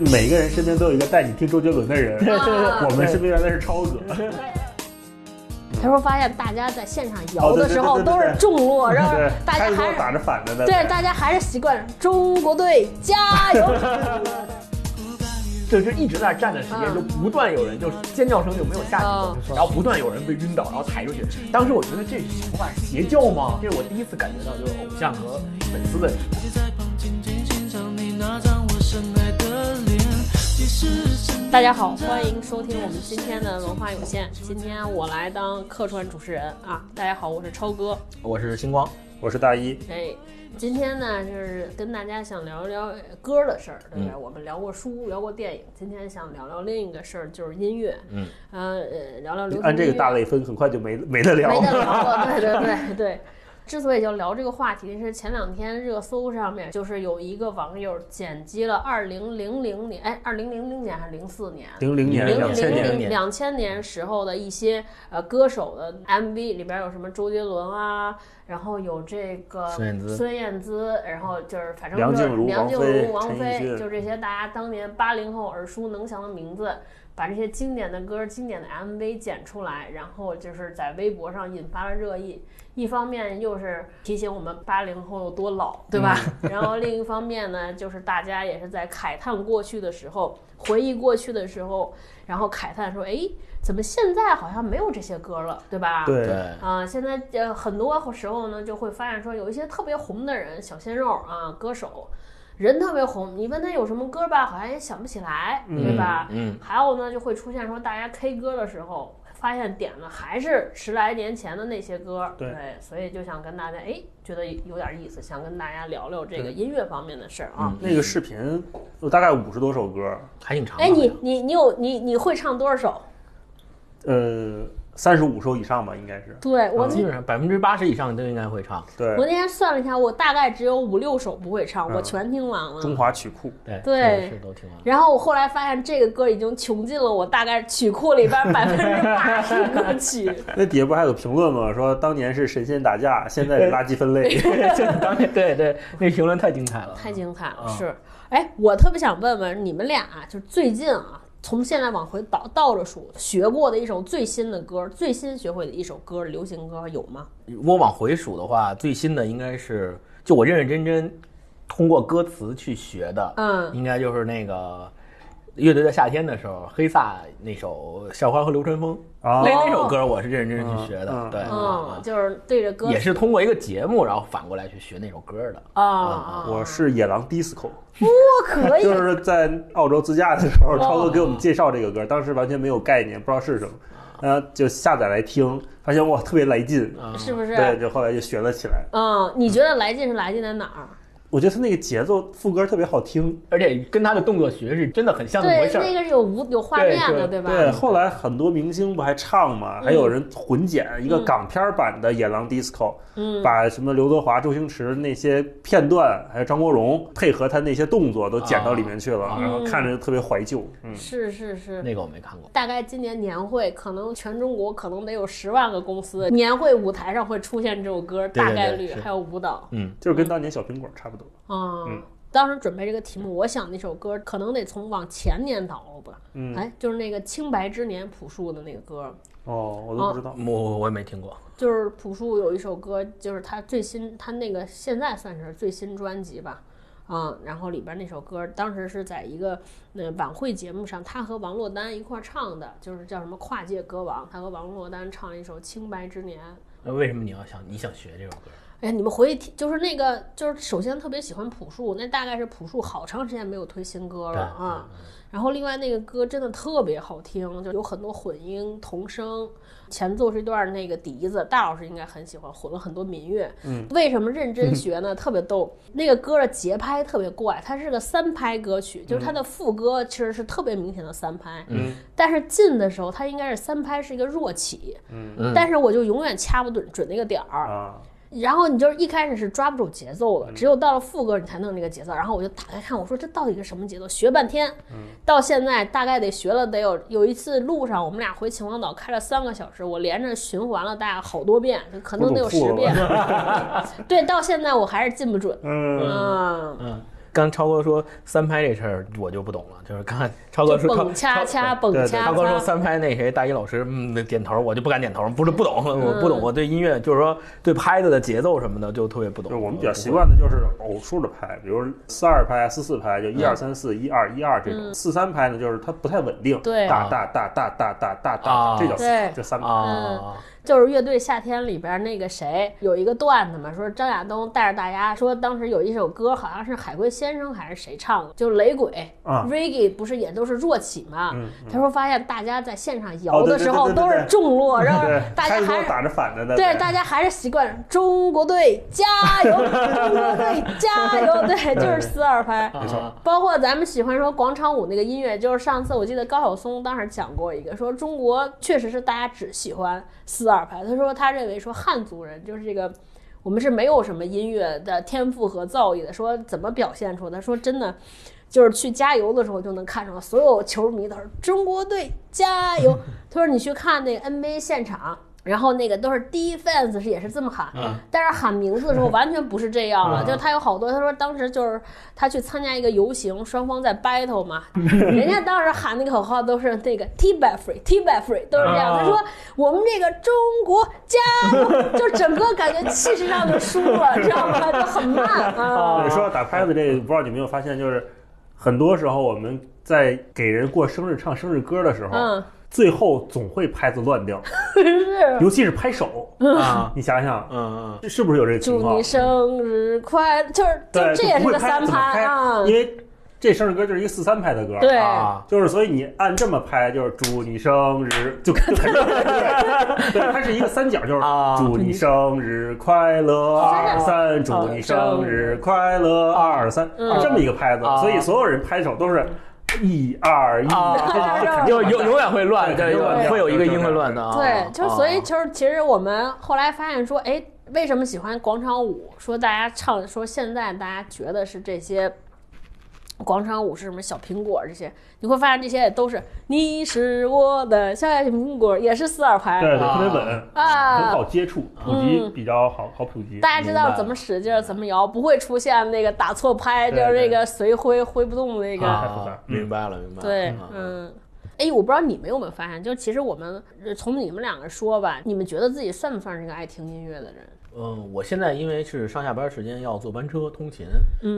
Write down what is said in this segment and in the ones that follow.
每个人身边都有一个带你听周杰伦的人，啊我们身边原来是超哥，他说发现大家在现场摇的时候都是对对对对重落，然后，大家还打着反着的，对大家还是习惯中国队加油。就是一直在站的时间，嗯就不断有人就尖叫声就没有下去过嗯，然后不断有人被晕倒，然后抬出去。当时我觉得这是什么玩意儿？邪教吗？这是我第一次感觉到就是偶像和粉丝的大家好，欢迎收听我们今天的文化有限。今天我来当客串主持人啊！大家好，我是超哥。我是星光，我是大一，哎，今天呢，就是跟大家想聊一聊歌的事儿，对不对？嗯我们聊过书，聊过电影，今天想聊聊另一个事儿，就是音乐。嗯，呃呃，聊聊流行按这个大类分，很快就没没得聊没得聊了，对对对对。之所以要聊这个话题，是前两天热搜上面就是有一个网友剪辑了二零零零年，哎，二零零零年还是零四年？零零年、零两千年，零零两千年时候的一些呃歌手的 MV 里边有什么周杰伦啊，然后有这个孙燕姿孙燕姿，然后就是反正梁就是静茹梁静王菲茹、王菲，就这些大家当年八零后耳熟能详的名字，把这些经典的歌、经典的 MV 剪出来，然后就是在微博上引发了热议。一方面又是提醒我们八零后有多老，对吧？然后另一方面呢，就是大家也是在慨叹过去的时候，回忆过去的时候，然后慨叹说：“哎，怎么现在好像没有这些歌了，对吧？”对对，啊、现在呃很多时候呢，就会发现说有一些特别红的人，小鲜肉啊，歌手，人特别红，你问他有什么歌吧，好像也想不起来，对吧？嗯，还有呢，就会出现说大家 K 歌的时候，发现点的还是十来年前的那些歌，对所以就想跟大家哎，觉得有点意思，想跟大家聊聊这个音乐方面的事儿啊。那个视频有大概五十多首歌，还挺长的。哎，你你你有你你会唱多少首？呃，三十五首以上吧，应该是。对我基本上百分之八十以上都应该会唱。对我，那天算了一下，我大概只有五六首不会唱，我嗯全听完了。中华曲库，对对是是都听完了。然后我后来发现，这个歌已经穷尽了我大概曲库里边 百分之八十歌曲。那底下不还有评论吗？说当年是神仙打架，现在是垃圾分类。这当年对对，那评论太精彩了，太精彩了，啊是。哎，我特别想问问你们俩，就是最近啊，从现在往回倒倒着数，学过的一首最新的歌，最新学会的一首歌，流行歌有吗？如果往回数的话，最新的应该是就我认认真真通过歌词去学的，嗯应该就是那个乐队在夏天的时候，黑撒那首《校花和流川枫》啊那那首歌我是认认真真去学的，对，就是对着歌也是通过一个节目，然后反过来去学那首歌的。啊啊，我是野狼 disco，哇可以，就是在澳洲自驾的时候，超哥给我们介绍这个歌，当时完全没有概念，不知道是什么，然后就下载来听，发现哇特别来劲，是不是？对，就后来就学了起来。嗯，你觉得来劲是来劲在哪儿？我觉得他那个节奏副歌特别好听，而且跟他的动作学是真的很像那么回对，事儿。那个是有舞有画面的，对对吧？对，后来很多明星不还唱嘛，还有人混剪一个港片版的《野狼 DISCO》，嗯，把什么刘德华、周星驰那些片段，还有张国荣配合他那些动作都剪到里面去了，啊然后看着就特别怀旧。嗯，是是是。那个我没看过。大概今年年会，可能全中国可能得有十万个公司年会舞台上会出现这首歌，对对大概率是还有舞蹈。嗯，就是跟当年小苹果差不多。嗯嗯，当时准备这个题目，我想那首歌可能得从往前年倒吧。嗯，哎，就是那个《清白之年》朴树的那个歌，哦，我都不知道。我我也没听过。就是朴树有一首歌，就是他最新，他那个现在算是最新专辑吧。啊、然后里边那首歌，当时是在一个那晚会节目上，他和王珞丹一块唱的，就是叫什么跨界歌王，他和王珞丹唱了一首《清白之年》。那为什么你要想你想学这首歌？哎呀，你们回去听，就是那个，就是首先特别喜欢朴树，那大概是朴树好长时间没有推新歌了啊。然后另外那个歌真的特别好听，就有很多混音童声，前奏是一段那个笛子，大老师应该很喜欢，混了很多民乐。嗯，为什么认真学呢？特别逗，那个歌的节拍特别怪，它是个三拍歌曲，就是它的副歌其实是特别明显的三拍，嗯，但是进的时候它应该是三拍是一个弱起，嗯但是我就永远掐不准准那个点儿。啊，然后你就是一开始是抓不住节奏嗯的，只有到了副歌你才弄那个节奏。然后我就打开看，我说这到底是什么节奏？学半天，嗯到现在大概得学了得有有一次路上我们俩回秦皇岛开了三个小时，我连着循环了大概好多遍，可能得有十遍。对，到现在我还是进不准。嗯，嗯，嗯，刚超哥说三拍这事儿，我就不懂了。就是刚才超哥说蹦恰恰超蹦对对恰超哥说，三拍那谁大一老师，嗯，点头，我就不敢点头，不是不懂，我不懂，我对音乐就是说对拍子的节奏什么的就特别不懂。就我们比较习惯的就是偶数的拍，比如四二拍、四四拍，就一二三四、一二一二这种。四三拍呢，就是它不太稳定，对大大大大大大大啊大，这叫对这三拍。啊，就是乐队夏天里边那个谁有一个段子嘛，说张亚东带着大家说，当时有一首歌好像是海龟先生还是谁唱的，就是雷鬼啊 reggae 不是也都是弱起嘛？嗯他说发现大家在现场摇的时候都是对对对对重落，然后，大家还是开始都打着反着的。对，大家还是习惯中国队加油，中国队加油，对，就是四二拍。没错，包括咱们喜欢说广场舞那个音乐，就是上次我记得高晓松当时讲过一个，说中国确实是大家只喜欢四二拍。他说他认为说汉族人就是这个，我们是没有什么音乐的天赋和造诣的。说怎么表现出？他说真的。就是去加油的时候就能看出来，所有球迷都说中国队加油。他说你去看那个 NBA 现场，然后那个都是 defense 是也是这么喊，嗯但是喊名字的时候完全不是这样了。嗯就他有好多，他说当时就是他去参加一个游行，双方在 battle 嘛，人家当时喊那个口号都是那个 T by free T by free 都是这样。啊他说我们这个中国加 油，就整个感觉气势上就输了，知道吗？就很慢啊。对，说到打拍子这个，不知道你有没有发现，就是很多时候我们在给人过生日唱生日歌的时候，嗯，最后总会拍子乱掉，是。尤其是拍手。啊，你想想，嗯嗯，是不是有这个情况祝你？生日快乐，就是就对，这也是个就不会拍三拍怎么拍啊。因为这生日歌就是一个四三拍的歌。对，啊，就是所以你按这么拍，就是祝你生日，就就肯定对，对，它是一个三角，就是啊祝你生日快乐，二三，祝你生日快乐，二三，这么一个拍子啊。所以所有人拍手都是一二一，啊这这肯定就永永远会乱，对，永远会有一个音会乱的啊。对，就啊所以就是其实我们后来发现说，哎，为什么喜欢广场舞？说大家唱，说现在大家觉得是这些。广场舞是什么小苹果这些，你会发现这些也都是你是我的小苹果，也是四二拍对对，啊特别稳啊，很啊。好接触，普及比较好好普及。大家知道怎么使劲儿，怎么摇，不会出现那个打错拍，就是那个随挥挥不动那个。明白了，明白了。对啊，嗯。哎，我不知道你们有没有发现，就其实我们呃从你们两个说吧，你们觉得自己算不算是一个爱听音乐的人？嗯，我现在因为是上下班时间要坐班车通勤，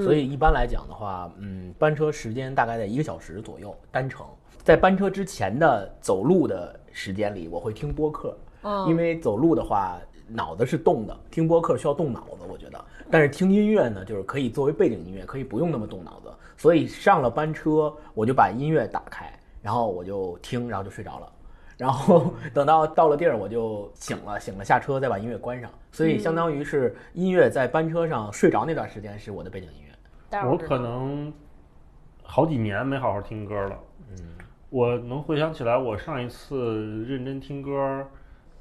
所以一般来讲的话，嗯，班车时间大概在一个小时左右单程。在班车之前的走路的时间里，我会听播客，嗯因为走路的话脑子是动的，听播客需要动脑子，我觉得。但是听音乐呢，就是可以作为背景音乐，可以不用那么动脑子。所以上了班车，我就把音乐打开，然后我就听，然后就睡着了。然后 等到到了地儿，我就醒了，醒了下车再把音乐关上，所以相当于是音乐在班车上睡着那段时间是我的背景音乐。我可能好几年没好好听歌了。嗯，我能回想起来，我上一次认真听歌，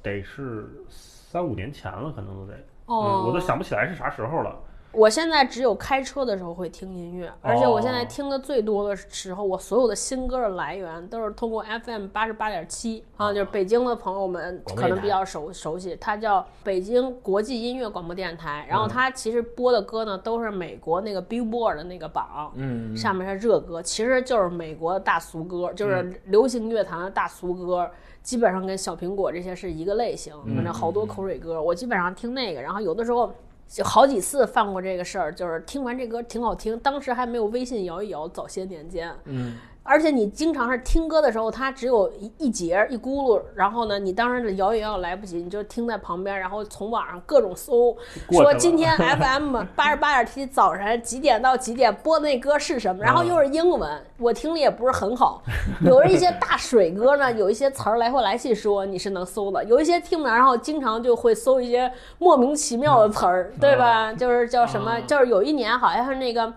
得是三五年前了，可能都得。哦嗯，我都想不起来是啥时候了。我现在只有开车的时候会听音乐，而且我现在听的最多的时候，我所有的新歌的来源都是通过 FM 八十八点七啊，就是北京的朋友们可能比较熟熟悉，它叫北京国际音乐广播电台。然后它其实播的歌呢，都是美国那个 Billboard 的那个榜，嗯，上面是热歌，其实就是美国的大俗歌，就是流行乐坛的大俗歌，基本上跟小苹果这些是一个类型。反正好多口水歌，我基本上听那个，然后有的时候。就好几次犯过这个事儿，就是听完这歌挺好听，当时还没有微信摇一摇，早些年间，嗯，而且你经常是听歌的时候，它只有一一节一咕噜，然后呢，你当时摇也摇来不及，你就听在旁边，然后从网上各种搜，说今天 FM 八十八点七早晨几点到几点播那歌是什么，然后又是英文，我听的也不是很好，有一些大水歌呢，有一些词儿来回来去说你是能搜的，有一些听不着，然后经常就会搜一些莫名其妙的词儿，对吧？就是叫什么，就是有一年好像是那个。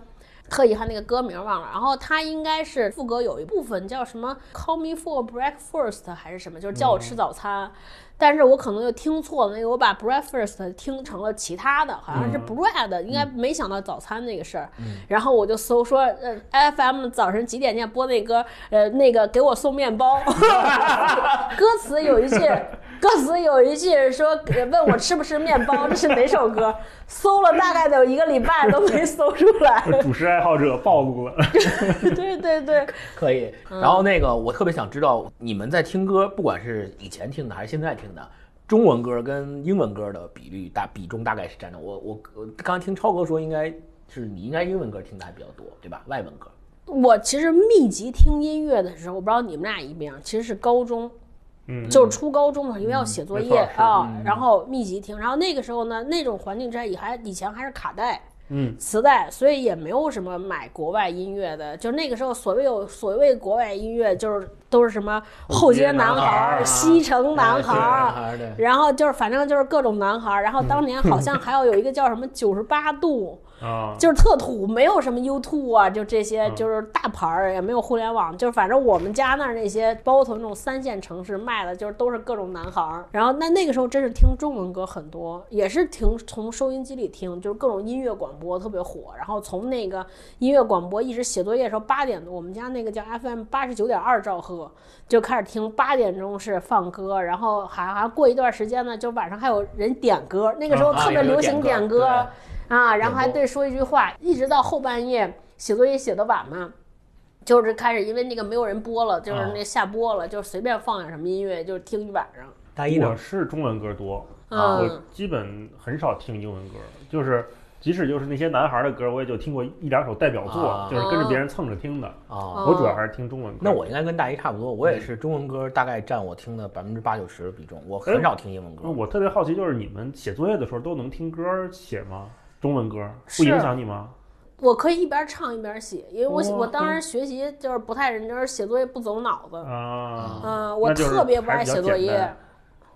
特遗憾那个歌名忘了，然后他应该是副歌有一部分叫什么 “Call me for breakfast” 还是什么，就是叫我吃早餐。但是我可能又听错了，那个我把 breakfast 听成了其他的，好像是 bread，、应该没想到早餐那个事儿。然后我就搜说，呃，FM 早晨几点念播那歌，呃，那个给我送面包。歌词有一句歌词有一句说问我吃不吃面包，这是哪首歌？搜了大概得有一个礼拜都没搜出来。主食爱好者暴露了。对对对，可以。嗯然后那个，我特别想知道你们在听歌，不管是以前听的还是现在听的，中文歌跟英文歌的比率大比重大概是占的。我我我刚听超哥说，应该是你应该英文歌听的还比较多，对吧？外文歌。我其实密集听音乐的时候，我不知道你们俩一不一样，其实是高中。嗯，就是初高中的时候，因为要写作业啊，然后密集听，然后那个时候呢，那种环境之下也还以前还是卡带，嗯，磁带，所以也没有什么买国外音乐的。就那个时候，所谓有所谓国外音乐，就是都是什么后街男孩西城男孩儿，然后就是反正就是各种男孩儿。然后当年 好像还要有一个叫什么九十八度，啊，就是特土，没有什么 YouTube 啊，就这些，嗯就是大牌儿，也没有互联网，就是反正我们家那儿那些包头那种三线城市卖的，就是都是各种男孩儿。然后那那个时候真是听中文歌很多，也是听从收音机里听，就是各种音乐广播特别火。然后从那个音乐广播一直写作业的时候八点多，我们家那个叫 FM 八十九点二兆赫，就开始听，八点钟是放歌，然后还还过一段时间呢，就晚上还有人点歌，那个时候啊特别流行点歌。对啊，然后还对说一句话，一直到后半夜写作业写得晚嘛，就是开始因为那个没有人播了，就是啊那下播了，就随便放点什么音乐，就听一晚上。大一我？是中文歌多，啊嗯我，基本很少听英文歌，就是即使就是那些男孩的歌，我也就听过一两首代表作，啊就是跟着别人蹭着听的。啊，我主要还是听中文歌。那我应该跟大一差不多，我也是中文歌，大概占我听的百分之八九十的比重，我很少听英文歌。我特别好奇，就是你们写作业的时候都能听歌写吗？中文歌是不影响你吗？我可以一边唱一边写，因为我哇我当时学习就是不太认真，写作业不走脑子。啊，嗯，我特别不爱写作业，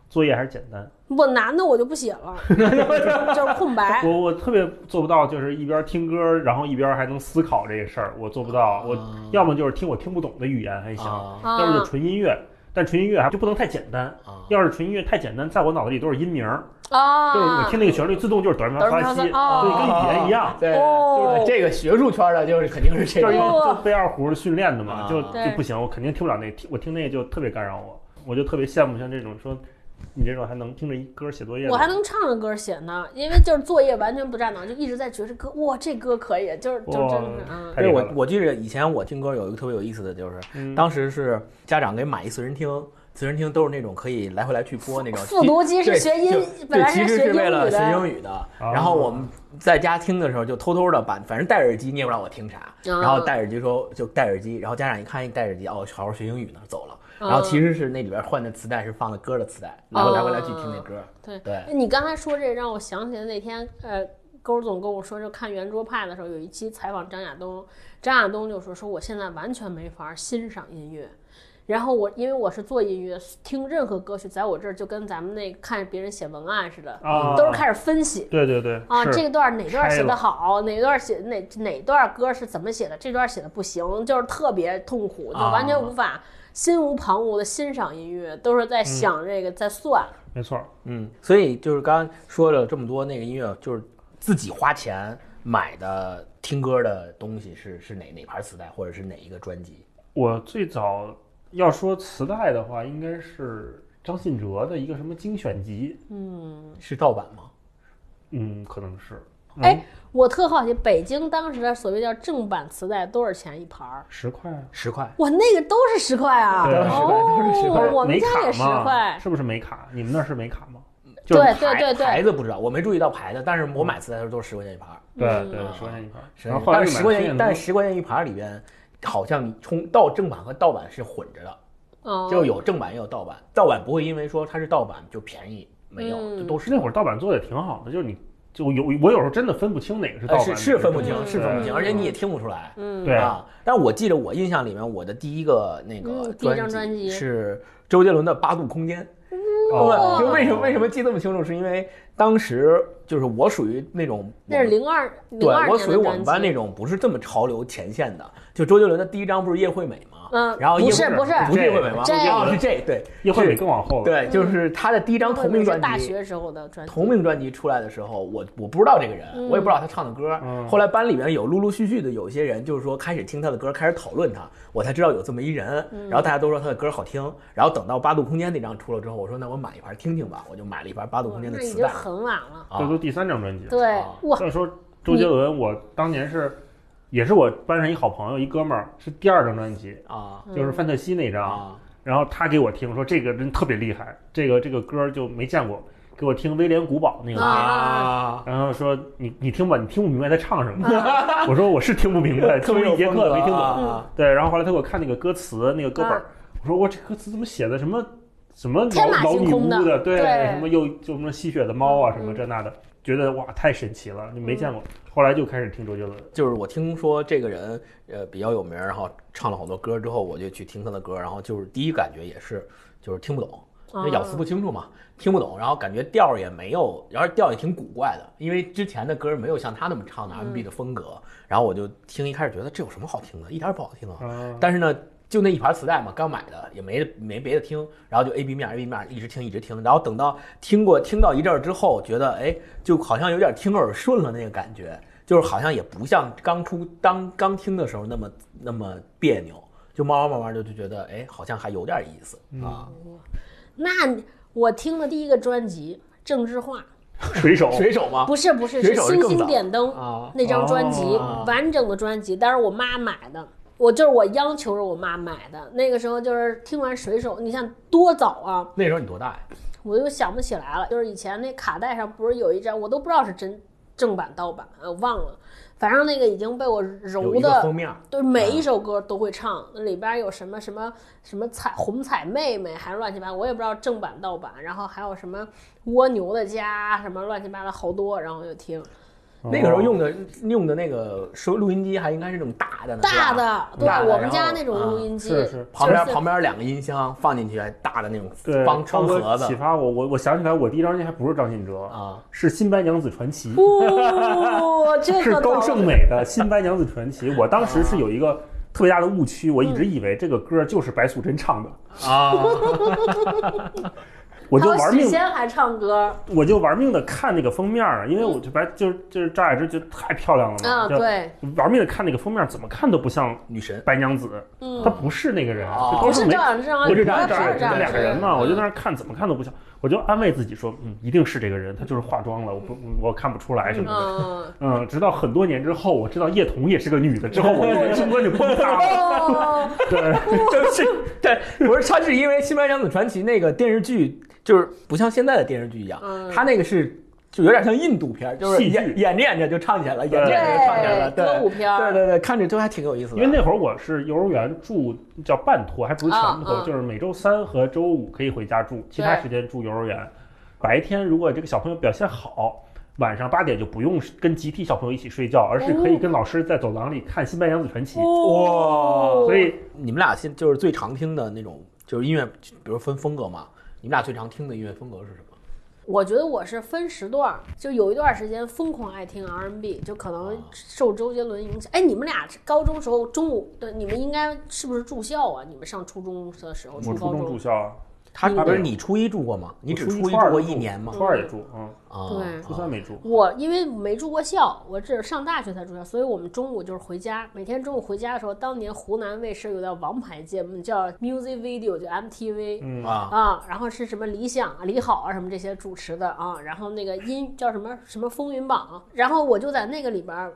作业还是简单。我难的我就不写了，就是空白。我我特别做不到，就是一边听歌，然后一边还能思考这个事儿，我做不到。我要么就是听我听不懂的语言还行，啊要么就啊纯音乐。但纯音乐还就不能太简单，啊要是纯音乐太简单，在我脑子里都是音名儿，啊！就是我听那个旋律自动就是哆来咪发西，咪发所以跟语言一样，对，哦就是这个学术圈的，就是肯定是这就是因个。为就背二胡训练的嘛，啊就就不行，我肯定听不了那，听我听那个就特别干扰我，我就特别羡慕像这种说，你这种还能听着一歌写作业，我还能唱着歌写呢，因为就是作业完全不占脑，就一直在觉着歌，哇，这歌可以，就是就哇真是嗯。对我我记得以前我听歌有一个特别有意思的就是，嗯当时是家长给买一随身听，随身听都是那种可以来回来去播那种。复读机是学音就，本来对，其实学英是为了学。英语的。然后我们在家听的时候，就偷偷的把，反正戴耳机，你也不知道我听啥，啊然后戴耳机说就戴耳机，然后家长一看一戴耳机，哦，好好学英语呢，走了。然啊后其实是那里边换的磁带是放的歌的磁带，然后来回来去听那歌。对对，你刚才说这让我想起来那天，呃，勾总跟我说，就看圆桌派的时候，有一期采访张亚东，张亚东就说说我现在完全没法欣赏音乐。然后我因为我是做音乐，听任何歌曲在我这儿就跟咱们那看别人写文案似的，啊，都是开始分析。对对对啊，这个段儿哪段儿写的好，哪段儿写哪哪段儿歌是怎么写的，这段儿写的不行，就是特别痛苦，就完全啊无法心无旁骛的欣赏音乐，都是在想这个，在算。没错，嗯，所以就是刚刚说了这么多那个音乐，就是自己花钱买的听歌的东西是是哪哪盘磁带，或者是哪一个专辑？我最早要说磁带的话，应该是张信哲的一个什么精选集，嗯，是盗版吗？嗯，可能是，嗯哎，我特好奇，北京当时的所谓叫正版磁带多少钱一盘儿？十块啊，十块。哇，那个都是十块啊！对都是十块都是十块哦，我们没卡家也十块。是不是没卡？你们那儿是没卡吗？就是对牌对对牌子不知道，我没注意到牌子，但是我买磁带的时候都是十块钱一盘儿。对嗯对，十块钱一盘儿，然后后来但是十块钱但是十块钱一盘儿里边，好像你冲到正版和盗版是混着的，哦，就有正版也有盗版。盗版不会因为说它是盗版就便宜，没有，嗯就都是那会儿盗版做的也挺好的，就是你就有我有时候真的分不清哪个是盗版，呃是是分不清，嗯是分不清，而且你也听不出来。嗯，对啊，但是我记得我印象里面，我的第一个那个嗯第一张专辑是周杰伦的《八度空间》。哦就为什么为什么记这么清楚？是因为当时就是我属于那种那是零二对我属于我们。班那种不是这么潮流前线的。就周杰伦的第一张不是叶惠美吗？嗯然后不是不是不是叶惠美吗？这哦是这对叶惠美更往后了。对，就是他的第一张同名专辑。大学时候的专辑。同名专辑出来的时候，我我不知道这个人，我也不知道他唱的歌。嗯后来班里面有陆陆续续的有一些人，就是说开始听他的歌，开始讨论他，我才知道有这么一人。然后大家都说他的歌好听。然后等到八度空间那张出了之后，我说那我买一盘听听吧，我就买了一盘八度空间的磁带。很晚了。啊这都第三张专辑。对啊，哇，再说周杰伦，我当年是，也是我班上一好朋友，一哥们儿，是第二张专辑，啊就是范特西那张。啊然后他给我听说这个人特别厉害，这个这个歌就没见过，给我听威廉古堡那个歌。啊！然后说你你听吧，你听不明白他唱什么。我说我是听不明白，特别有听了一节课没听懂。啊对，然后后来他给我看那个歌词，那个歌本儿啊，我说我这歌词怎么写的什么什么老老女巫的对，对什么又就什么吸血的猫啊，什么嗯这那的，觉得哇太神奇了，就没见过。后来就开始听周杰伦，就是我听说这个人呃比较有名，然后唱了好多歌之后，我就去听他的歌，然后就是第一感觉也是就是听不懂，因为咬字不清楚嘛，听不懂，然后感觉调儿也没有，然后调也挺古怪的，因为之前的歌没有像他那么唱的 R&B 的风格，然后我就听一开始觉得这有什么好听的，一点儿也不好听啊，啊，但是呢。就那一盘磁带嘛，刚买的，也没没别的听，然后就 A B 面 A B 面一直听一直听，然后等到听过听到一阵儿之后，觉得哎，就好像有点听耳顺了那个感觉，就是好像也不像刚出当刚听的时候那么那么别扭，就慢慢慢慢就就觉得哎，好像还有点意思啊。那我听的第一个专辑《郑智化》，水手，水手吗？不是不是是星星点灯啊那张专辑哦，完整的专辑，但是我妈买的。我就是我央求着我妈买的，那个时候就是听完水手，你想多早啊，那时候你多大呀？我又想不起来了。就是以前那卡带上不是有一张，我都不知道是真正版盗版，呃，忘了。反正那个已经被我有揉的封面，对，每一首歌都会唱，那里边有什么什么什么彩虹彩妹妹，还是乱七八糟，我也不知道正版盗版，然后还有什么蜗牛的家，什么乱七八糟好多，然后就听那个时候用的用的那个收录音机还应该是那种大的呢，大的，对大的我们家那种啊录音机，是是旁边就是旁边两个音箱放进去，还大的那种对，方方盒子启发我，我我想起来，我第一张专辑还不是张信哲，啊。是《新白娘子传奇》。哦，这 是高胜美的《新白娘子传奇》，我当时是有一个特别大的误区，我一直以为这个歌就是白素贞唱的，啊，我就玩命，仙还唱歌我就玩命的看那个封面啊，因为我就白就是就是赵雅芝觉得太漂亮了嘛，啊，就对，玩命的看那个封面，怎么看都不像女神白娘子，嗯她，不是那个人。不是赵雅芝啊，我是不是赵雅芝，两个人嘛，我就在嗯那看，怎么看都不像，我就安慰自己说，嗯，一定是这个人，她就是化妆了，我不我看不出来什么的。嗯，嗯，直到很多年之后，我知道叶童也是个女的之后，我的人生观就崩塌了。哦，对，就是对，不是，她是因为《新白娘子传奇》那个电视剧，就是不像现在的电视剧一样，嗯。他那个是就有点像印度片儿，就是演演着演着就唱起来了，演着演着就唱起来了，对，对歌舞片儿。对对对，看着都还挺有意思的。因为那会儿我是幼儿园住叫半托，还不是全托，就是每周三和周五可以回家住，其他时间住幼儿园。白天如果这个小朋友表现好，晚上八点就不用跟集体小朋友一起睡觉，而是可以跟老师在走廊里看《新白娘子传奇》哦，所以你们俩现就是最常听的那种，就是音乐，比如分风格嘛，你们俩最常听的音乐风格是什么？我觉得我是分时段儿，就有一段时间疯狂爱听 R&B，就可能受周杰伦影响。哎，你们俩高中时候中午对，你们应该是不是住校啊？你们上初中的时候，我初中高中住校啊，他你不是你初一住过吗？你只初初一住过一年吗？初二也住，嗯，啊，对初三没住。我因为没住过校，我只是上大学才住校，所以我们中午就是回家。每天中午回家的时候，当年湖南卫视有个王牌节目叫 Music Video，就 MTV。嗯啊，啊，然后是什么理想啊、李好啊什么这些主持的啊，然后那个音叫什么什么风云榜，然后我就在那个里边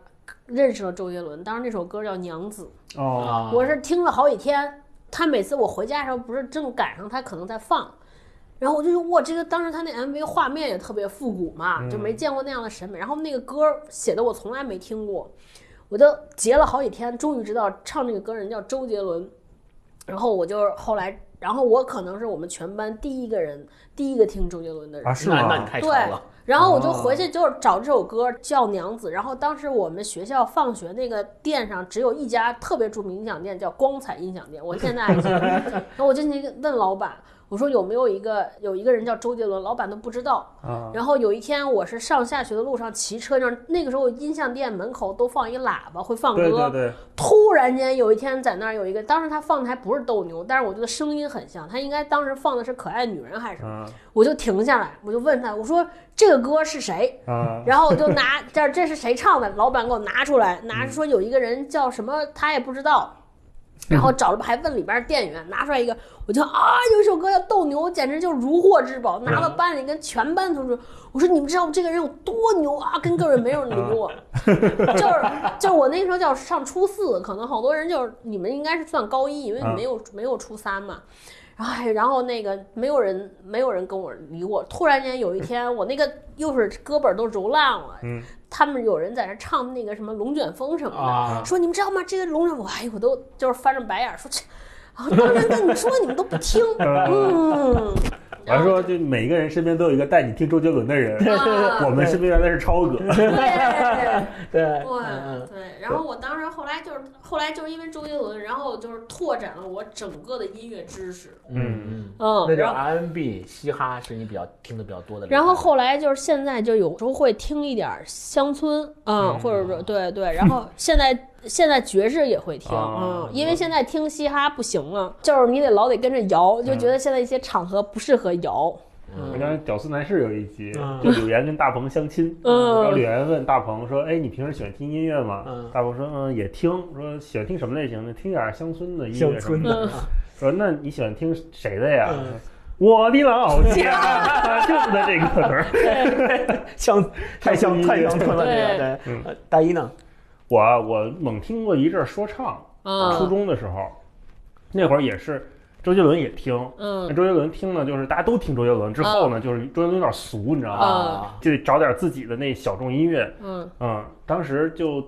认识了周杰伦，当时那首歌叫《娘子》，哦，啊我是听了好几天。他每次我回家的时候，不是正赶上他可能在放，然后我就说哇，这个当时他那 MV 画面也特别复古嘛，就没见过那样的审美。然后那个歌写的我从来没听过，我都截了好几天，终于知道唱这个歌人叫周杰伦。然后我就后来，然后我可能是我们全班第一个人，第一个听周杰伦的人。啊是吗那那你？太潮对了。然后我就回去就是找这首歌叫《娘子》，然后当时我们学校放学那个店上只有一家特别著名音响店，叫光彩音响店，我现在还记得。然后我就去问老板，我我说有没有一个有一个人叫周杰伦，老板都不知道。啊，然后有一天我是上下学的路上骑车，那那个时候音像店门口都放一喇叭会放歌，对对对，突然间有一天在那儿有一个，当时他放的还不是斗牛，但是我觉得声音很像，他应该当时放的是可爱女人还是什么，啊我就停下来，我就问他，我说这个歌是谁？啊，然后我就拿 这这是谁唱的？老板给我拿出来，拿着说有一个人叫什么，他也不知道。然后找了还问里边店员，拿出来一个，我就啊，有一首歌叫《斗牛》，简直就是如获至宝，拿到班里跟全班同学，我说你们知道这个人有多牛啊？跟各位没有人理我，就是就是我那时候叫上初四，可能好多人就是你们应该是算高一，因为没有没有初三嘛。哎，然后那个没有人，没有人跟我理我。突然间有一天，我那个又是胳膊都揉烂了，嗯他们有人在那唱那个什么《龙卷风》什么的，啊说你们知道吗？这个龙卷风，哎，我都就是翻着白眼儿说这，啊，当然跟你说你们都不听，嗯，我还说，就每个人身边都有一个带你听周杰伦的人，啊我们身边原来是超哥，对。对，对嗯对，然后我当时后来就是后来就是因为周杰伦，然后就是拓展了我整个的音乐知识，嗯嗯，嗯，那叫然后 R&B 嘻哈是你比较听的比较多的。然后后来就是现在就有时候会听一点乡村，嗯，嗯或者说对对，然后现在现在爵士也会听，啊嗯，因为现在听嘻哈不行了，就是你得老得跟着摇，就觉得现在一些场合不适合摇，我刚才《屌丝男士》有一集，嗯就柳岩跟大鹏相亲，嗯然后柳岩问大鹏说：“哎，你平时喜欢听音乐吗？”嗯大鹏说：“嗯，也听。说喜欢听什么类型的？听点乡村的音乐什么的。说那你喜欢听谁的呀？嗯我的老家 就是的这个词儿。乡太乡太乡村了，这对个对嗯。呃大一呢？我我猛听过一阵儿说唱，嗯。初中的时候，那会儿也是周杰伦也听。那嗯周杰伦听呢，就是大家都听周杰伦，之后呢，就是周杰伦有点俗，你知道吗？啊，就得找点自己的那小众音乐。嗯，嗯，当时就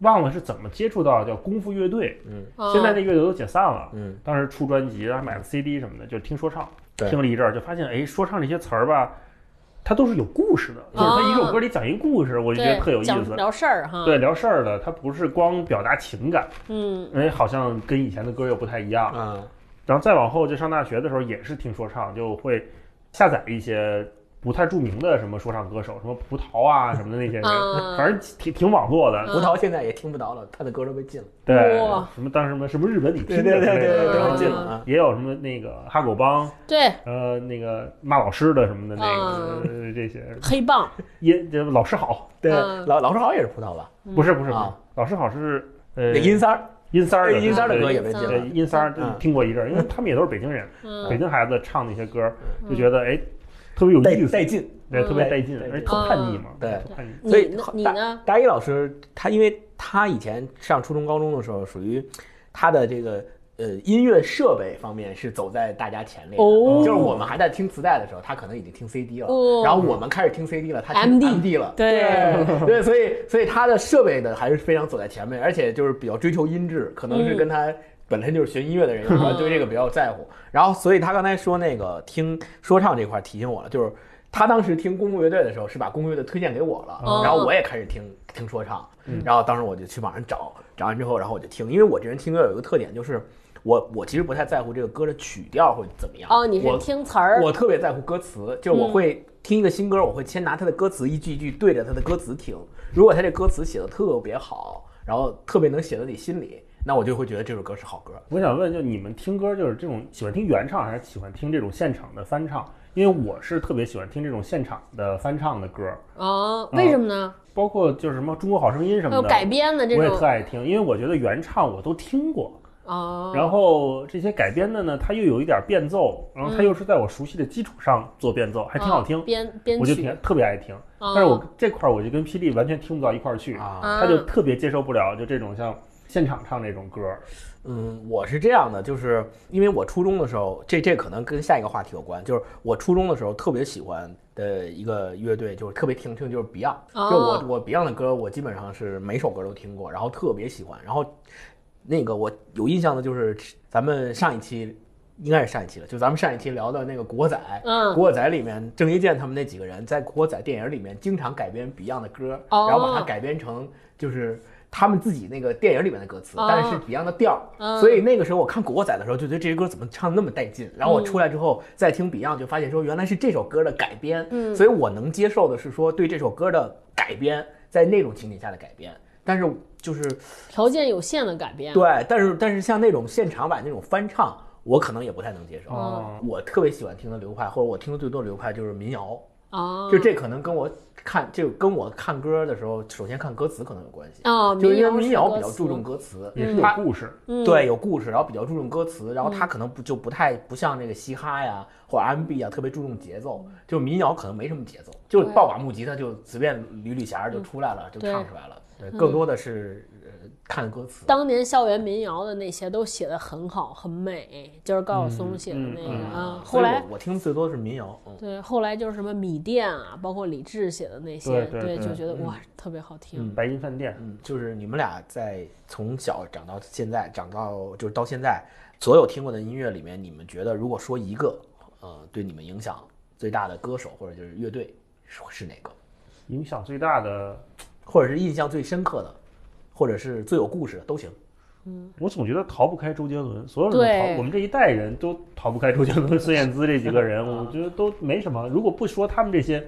忘了是怎么接触到叫功夫乐队，嗯。嗯现在那乐队都解散了。嗯，当时出专辑，然后买了 CD 什么的，就听说唱，对。听了一阵儿，就发现哎，说唱这些词儿吧，它都是有故事的，就是它一首歌里讲一故事，我就觉得特有意思。聊事儿哈，对，聊事儿的，它不是光表达情感，嗯哎，好像跟以前的歌又不太一样。嗯，然后再往后，就上大学的时候也是听说唱，就会下载一些不太著名的什么说唱歌手，什么葡萄啊 什么的那些人，嗯反正挺挺网络的。葡萄现在也听不着了，他的歌都被禁了。对哇，什么当时什么是不是日本你对听的之类对对对，的，然后都被禁了啊。也有什么那个哈狗帮，对，呃，那个骂老师的什么的那个、这些，黑棒，也这老师好，对，嗯老老师好也是葡萄吧？不是不是不是啊，老师好是呃那阴三儿，阴三儿的阴三儿的歌也被禁对了。阴三儿嗯听过一阵儿，因为他们也都是北京人，北嗯京孩子唱那些歌，就觉得哎特别有带意思，带劲，对，特别带劲，而且特叛逆嘛，对叛逆。所以你呢？大一老师他，因为他以前上初中、高中的时候，属于他的这个呃音乐设备方面是走在大家前列的。哦。就是我们还在听磁带的时候，他可能已经听 CD 了，哦。然后我们开始听 CD 了，他听 MD MD 了，对。对对，所以所以他的设备呢还是非常走在前面，而且就是比较追求音质，可能是跟他本身就是学音乐的人有关，嗯对这个比较在乎。然后，所以他刚才说那个听说唱这块儿提醒我了，就是他当时听公共乐队的时候是把公共乐队推荐给我了，哦然后我也开始听听说唱，然后当时我就去网上找，找完之后，然后我就听，因为我这人听歌有一个特点就是。我我其实不太在乎这个歌的曲调会怎么样哦，你是听词儿，我特别在乎歌词，就是我会听一个新歌，我会先拿他的歌词一句一句对着他的歌词听。如果他这歌词写的特别好，然后特别能写到你心里，那我就会觉得这首歌是好歌。我想问，就你们听歌就是这种喜欢听原唱，还是喜欢听这种现场的翻唱？因为我是特别喜欢听这种现场的翻唱的歌，哦，为什么呢？包括就是什么《中国好声音》什么的，改编的这种我也特，爱听，因为我觉得原唱我都听过，哦，然后这些改编的呢，它又有一点变奏，然后它又是在我熟悉的基础上做变奏，还挺好听哦，编编曲我就挺，特别爱听。哦但是我这块儿我就跟霹雳完全听不到一块儿去，啊，啊他就特别接受不了就这种像现场唱这种歌。嗯，我是这样的，就是因为我初中的时候，这这可能跟下一个话题有关，就是我初中的时候特别喜欢的一个乐队，就是特别听听就是 Beyond，、哦就我我 Beyond 的歌，我基本上是每首歌都听过，然后特别喜欢，然后那个我有印象的就是咱们上一期。应该是上一期了，就咱们上一期聊的那个《古惑仔》，嗯古惑仔》里面郑伊健他们那几个人在《古惑仔》电影里面经常改编 Beyond 的歌，哦然后把它改编成就是他们自己那个电影里面的歌词，哦但是是 Beyond 的调所以那个时候我看《古惑仔》的时候，就觉得这些歌怎么唱那么带劲。然后我出来之后再听 Beyond，就发现说原来是这首歌的改编。嗯所以我能接受的是说对这首歌的改编，在那种情景下的改编。但是就是条件有限的改编。对，但是但是像那种现场版那种翻唱，我可能也不太能接受。哦，我特别喜欢听的流派，或者我听的最多的流派就是民谣。啊，就这可能跟我看，就跟我看歌的时候，首先看歌词可能有关系。啊，就因为民民谣比较注重歌词，也是有故事。嗯对有故事，然后比较注重歌词，然后它可能不就不太不像那个嘻哈呀或者 R&B 啊，特别注重节奏。就民谣可能没什么节奏，就对抱把木吉他就随便捋捋弦儿就出来了，就唱出来了。对，更多的是呃看歌词。当年校园民谣的那些都写的很好，很美，就是高晓松写的那个嗯嗯啊。后来我我听的最多的是民谣，嗯，对，后来就是什么米店啊，包括李志写的那些，对对对就觉得哇，特别好听。白银饭店，嗯，就是你们俩在从小长到现在，长到就是到现在，所有听过的音乐里面，你们觉得如果说一个，呃，对你们影响最大的歌手或者就是乐队是是哪个，影响最大的，或者是印象最深刻的，或者是最有故事的都行。嗯。我总觉得逃不开周杰伦，所有人都逃，我们这一代人都逃不开周杰伦、孙燕姿这几个人，我觉得都没什么。如果不说他们这些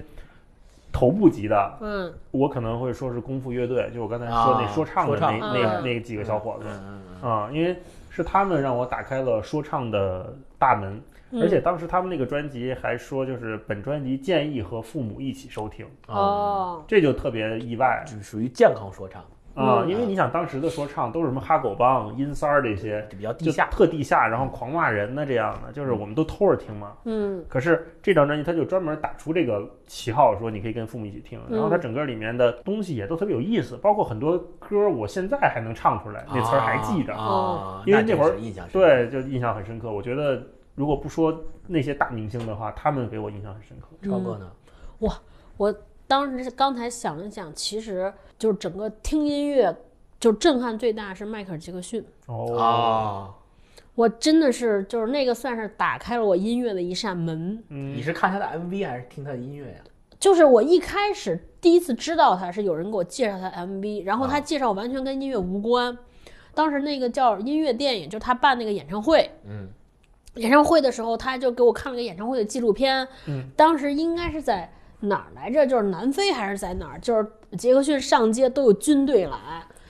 头部级的，嗯。我可能会说是功夫乐队，就我刚才说那啊说唱的那、说唱嗯那那几个小伙子嗯嗯啊、因为是他们让我打开了说唱的大门，嗯。而且当时他们那个专辑还说，就是本专辑建议和父母一起收听，嗯，哦，这就特别意外。就属于健康说唱，啊、嗯因为你想当时的说唱都是什么哈狗帮、阴三儿这些，就比较地下。特地下，然后狂骂人的这样的，就是我们都偷着听嘛。嗯可是这张专辑它就专门打出这个旗号，说你可以跟父母一起听，然后它嗯整个里面的东西也都特别有意思，包括很多歌我现在还能唱出来，那词儿还记着。啊，因为那会儿印象，对，就印象很深刻。我觉得如果不说那些大明星的话，他们给我印象很深刻。超哥呢？哇我当时刚才想了想，其实就是整个听音乐，就震撼最大是迈克尔·杰克逊。哦，啊，我真的是就是那个算是打开了我音乐的一扇门。嗯你是看他的 MV 还是听他的音乐呀？就是我一开始第一次知道他是有人给我介绍他 MV，然后他啊介绍完全跟音乐无关。当时那个叫音乐电影，就是他办那个演唱会，嗯，演唱会的时候他就给我看了个演唱会的纪录片，嗯，当时应该是在哪儿来着？就是南非还是在哪儿？就是杰克逊上街都有军队来。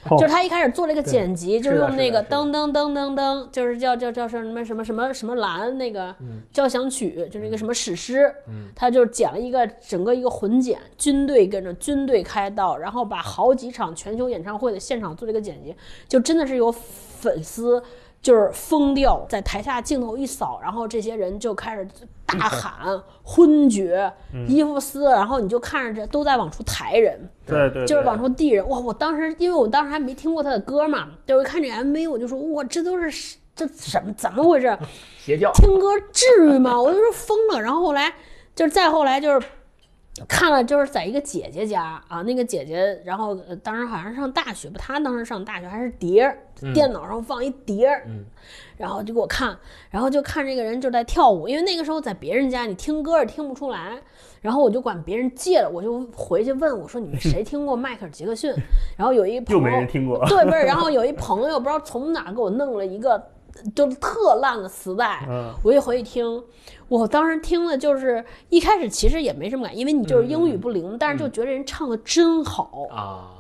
哦就是他一开始做了一个剪辑，就是用那个噔噔噔噔噔，就是叫叫叫什么什么什么什么蓝那个交响曲，就是一个什么史诗，他就剪了一个整个一个混剪，军队跟着军队开道，然后把好几场全球演唱会的现场做了一个剪辑，就真的是有粉丝就是疯掉，在台下镜头一扫，然后这些人就开始大喊、昏厥、衣服撕，然后你就看着这都在往出抬人，对对，就是往出递人。哇！我当时因为我当时还没听过他的歌嘛，就是看这 MV 我就说哇，这都是这什么怎么回事？邪教听歌至于吗？我就说疯了。然后后来就是再后来就是看了，就是在一个姐姐家啊，那个姐姐，然后、呃、当时好像是上大学吧，她当时上大学还是碟儿，电脑上放一碟儿，嗯。然后就给我看，然后就看这个人就在跳舞，因为那个时候在别人家你听歌也听不出来。然后我就管别人借了，我就回去问我说：“你们谁听过迈克尔·杰克逊？”然后有一朋又友没人听过。对，不是，然后有一朋友不知道从哪儿给我弄了一个就特烂的磁带，嗯。我一回去听，我当时听的就是一开始其实也没什么感，因为你就是英语不灵，但是就觉得人唱的真好。啊，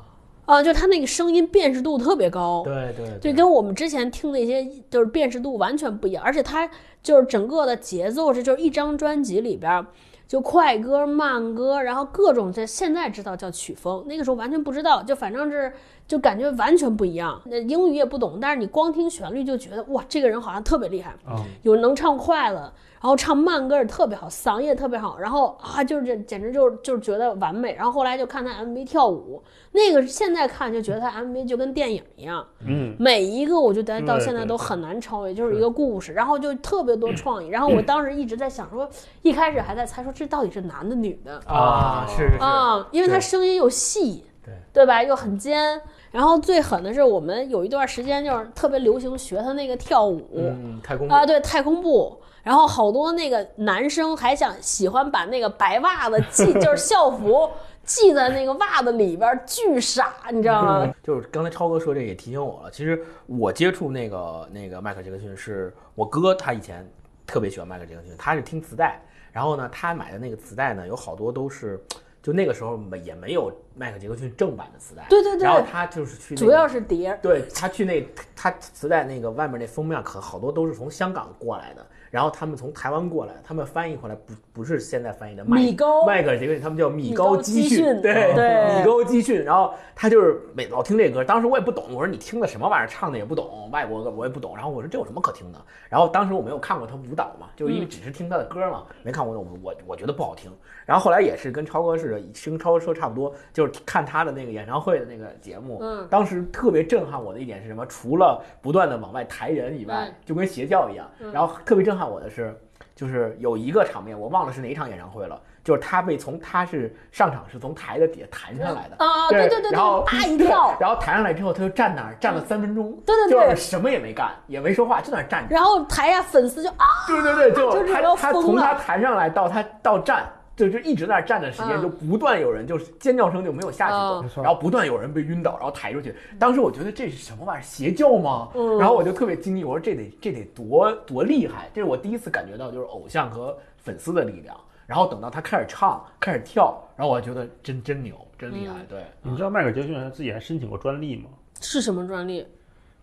啊，就他那个声音辨识度特别高，对对对，跟我们之前听那些就是辨识度完全不一样，而且他就是整个的节奏是就是一张专辑里边儿就快歌、慢歌，然后各种这现在知道叫曲风，那个时候完全不知道，就反正是就感觉完全不一样。那英语也不懂，但是你光听旋律就觉得哇，这个人好像特别厉害，啊，有能唱快了，然后唱慢歌也特别好，嗓音也特别好，然后啊，就是这简直就是就是觉得完美。然后后来就看他 MV 跳舞，那个现在看就觉得他 MV 就跟电影一样，嗯，每一个我就觉得到现在都很难超越，就是一个故事，然后就特别多创意。然后我当时一直在想说，一开始还在猜说这到底是男的女的。啊，是是。是，啊，因为他声音又细，对。对吧？又很尖，然后最狠的是，我们有一段时间就是特别流行学他那个跳舞，嗯，太空啊，对，太空步。然后好多那个男生还想喜欢把那个白袜子系，就是校服系在那个袜子里边儿，巨傻，你知道吗？就是刚才超哥说这也提醒我了。其实我接触那个那个迈克尔·杰克逊是我哥，他以前特别喜欢迈克尔·杰克逊，他是听磁带，然后呢，他买的那个磁带呢，有好多都是。就那个时候没也没有迈克·杰克逊正版的磁带，对对对。然后他就是去、那个，主要是碟儿，对他去那他磁带那个外面那封面可好多都是从香港过来的，然后他们从台湾过来，他们翻译回来不不是现在翻译的麦米高。迈克杰克逊，他们叫米高基米高基讯对对。米高基逊，然后他就是每老听这歌，当时我也不懂，我说你听的什么玩意儿，唱的也不懂，外国歌我也不懂，然后我说这有什么可听的？然后当时我没有看过他舞蹈嘛，就是因为只是听他的歌嘛，没看过我我我觉得不好听，然后后来也是跟超哥似的，跟超哥说差不多，就是看他的那个演唱会的那个节目，嗯当时特别震撼我的一点是什么？除了不断的往外抬人以外嗯，就跟邪教一样。然后特别震撼我的是，就是有一个场面，我忘了是哪场演唱会了，就是他被从他是上场是从台的底下弹上来的。啊，对对对然后对，啪一跳，然后弹上来之后，他就站那儿站了三分钟，对对对就是什么也没干，也没说话，就在那儿站着。然后台下粉丝就啊，对对对，就他他从他弹上来到他到站，就就一直在那儿站的时间，嗯就不断有人就是尖叫声就没有下去过然后不断有人被晕倒，然后抬出去。当时我觉得这是什么玩意儿？邪教吗？嗯然后我就特别惊异，我说这得这得多多厉害！这是我第一次感觉到就是偶像和粉丝的力量。然后等到他开始唱，开始跳，然后我觉得真真牛，真厉害。嗯对，你知道迈克尔·杰克逊他自己还申请过专利吗？是什么专利？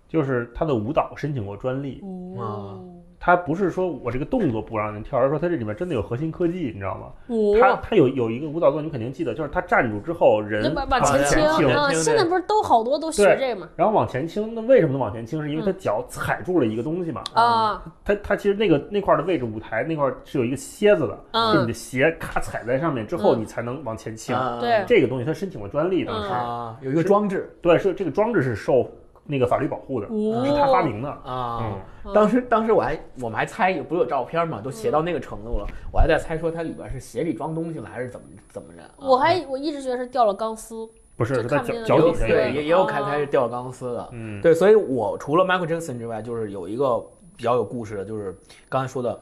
就是他的舞蹈申请过专利，哦，他不是说我这个动作不让人跳，而是说他这里面真的有核心科技，你知道吗？他哦，他他有有一个舞蹈动作，你肯定记得，就是他站住之后人往前倾啊，前倾现在不是都好多都学对这吗？然后往前倾，那为什么能往前倾？是因为他脚踩住了一个东西嘛？啊，他他其实那个那块儿的位置，舞台那块儿是有一个楔子的，嗯。就你的鞋咔踩在上面之后，嗯。你才能往前倾。啊。对。这个东西他申请了专利，当时、啊，有一个装置。对，是这个装置是受那个法律保护的，哦是他发明的。啊。嗯当时当时我还我们还猜，不是有照片嘛，都写到那个程度了，我还在猜说它里边是鞋里装东西了，还是怎么怎么着？啊我还我一直觉得是掉了钢丝，不是，就是他看不见的脚脚底下对，也也有开开是掉钢丝的。嗯，对，所以我除了 Michael Jackson 之外，就是有一个比较有故事的，就是刚才说的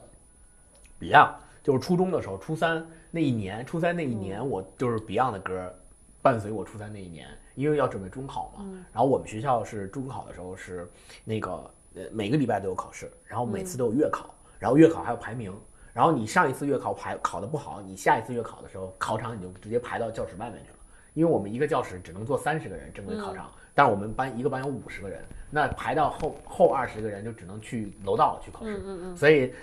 Beyond，就是初中的时候，初三那一年，初三那一年，我就是 Beyond 的歌伴随我初三那一年，因为要准备中考嘛。然后我们学校是中考的时候是那个呃每个礼拜都有考试，然后每次都有月考，然后月考还有排名。然后你上一次月考排考的不好，你下一次月考的时候，考场你就直接排到教室外面去了。因为我们一个教室只能坐三十个人正规考场，但是我们班一个班有五十个人，那排到后后二十个人就只能去楼道去考试，嗯嗯所以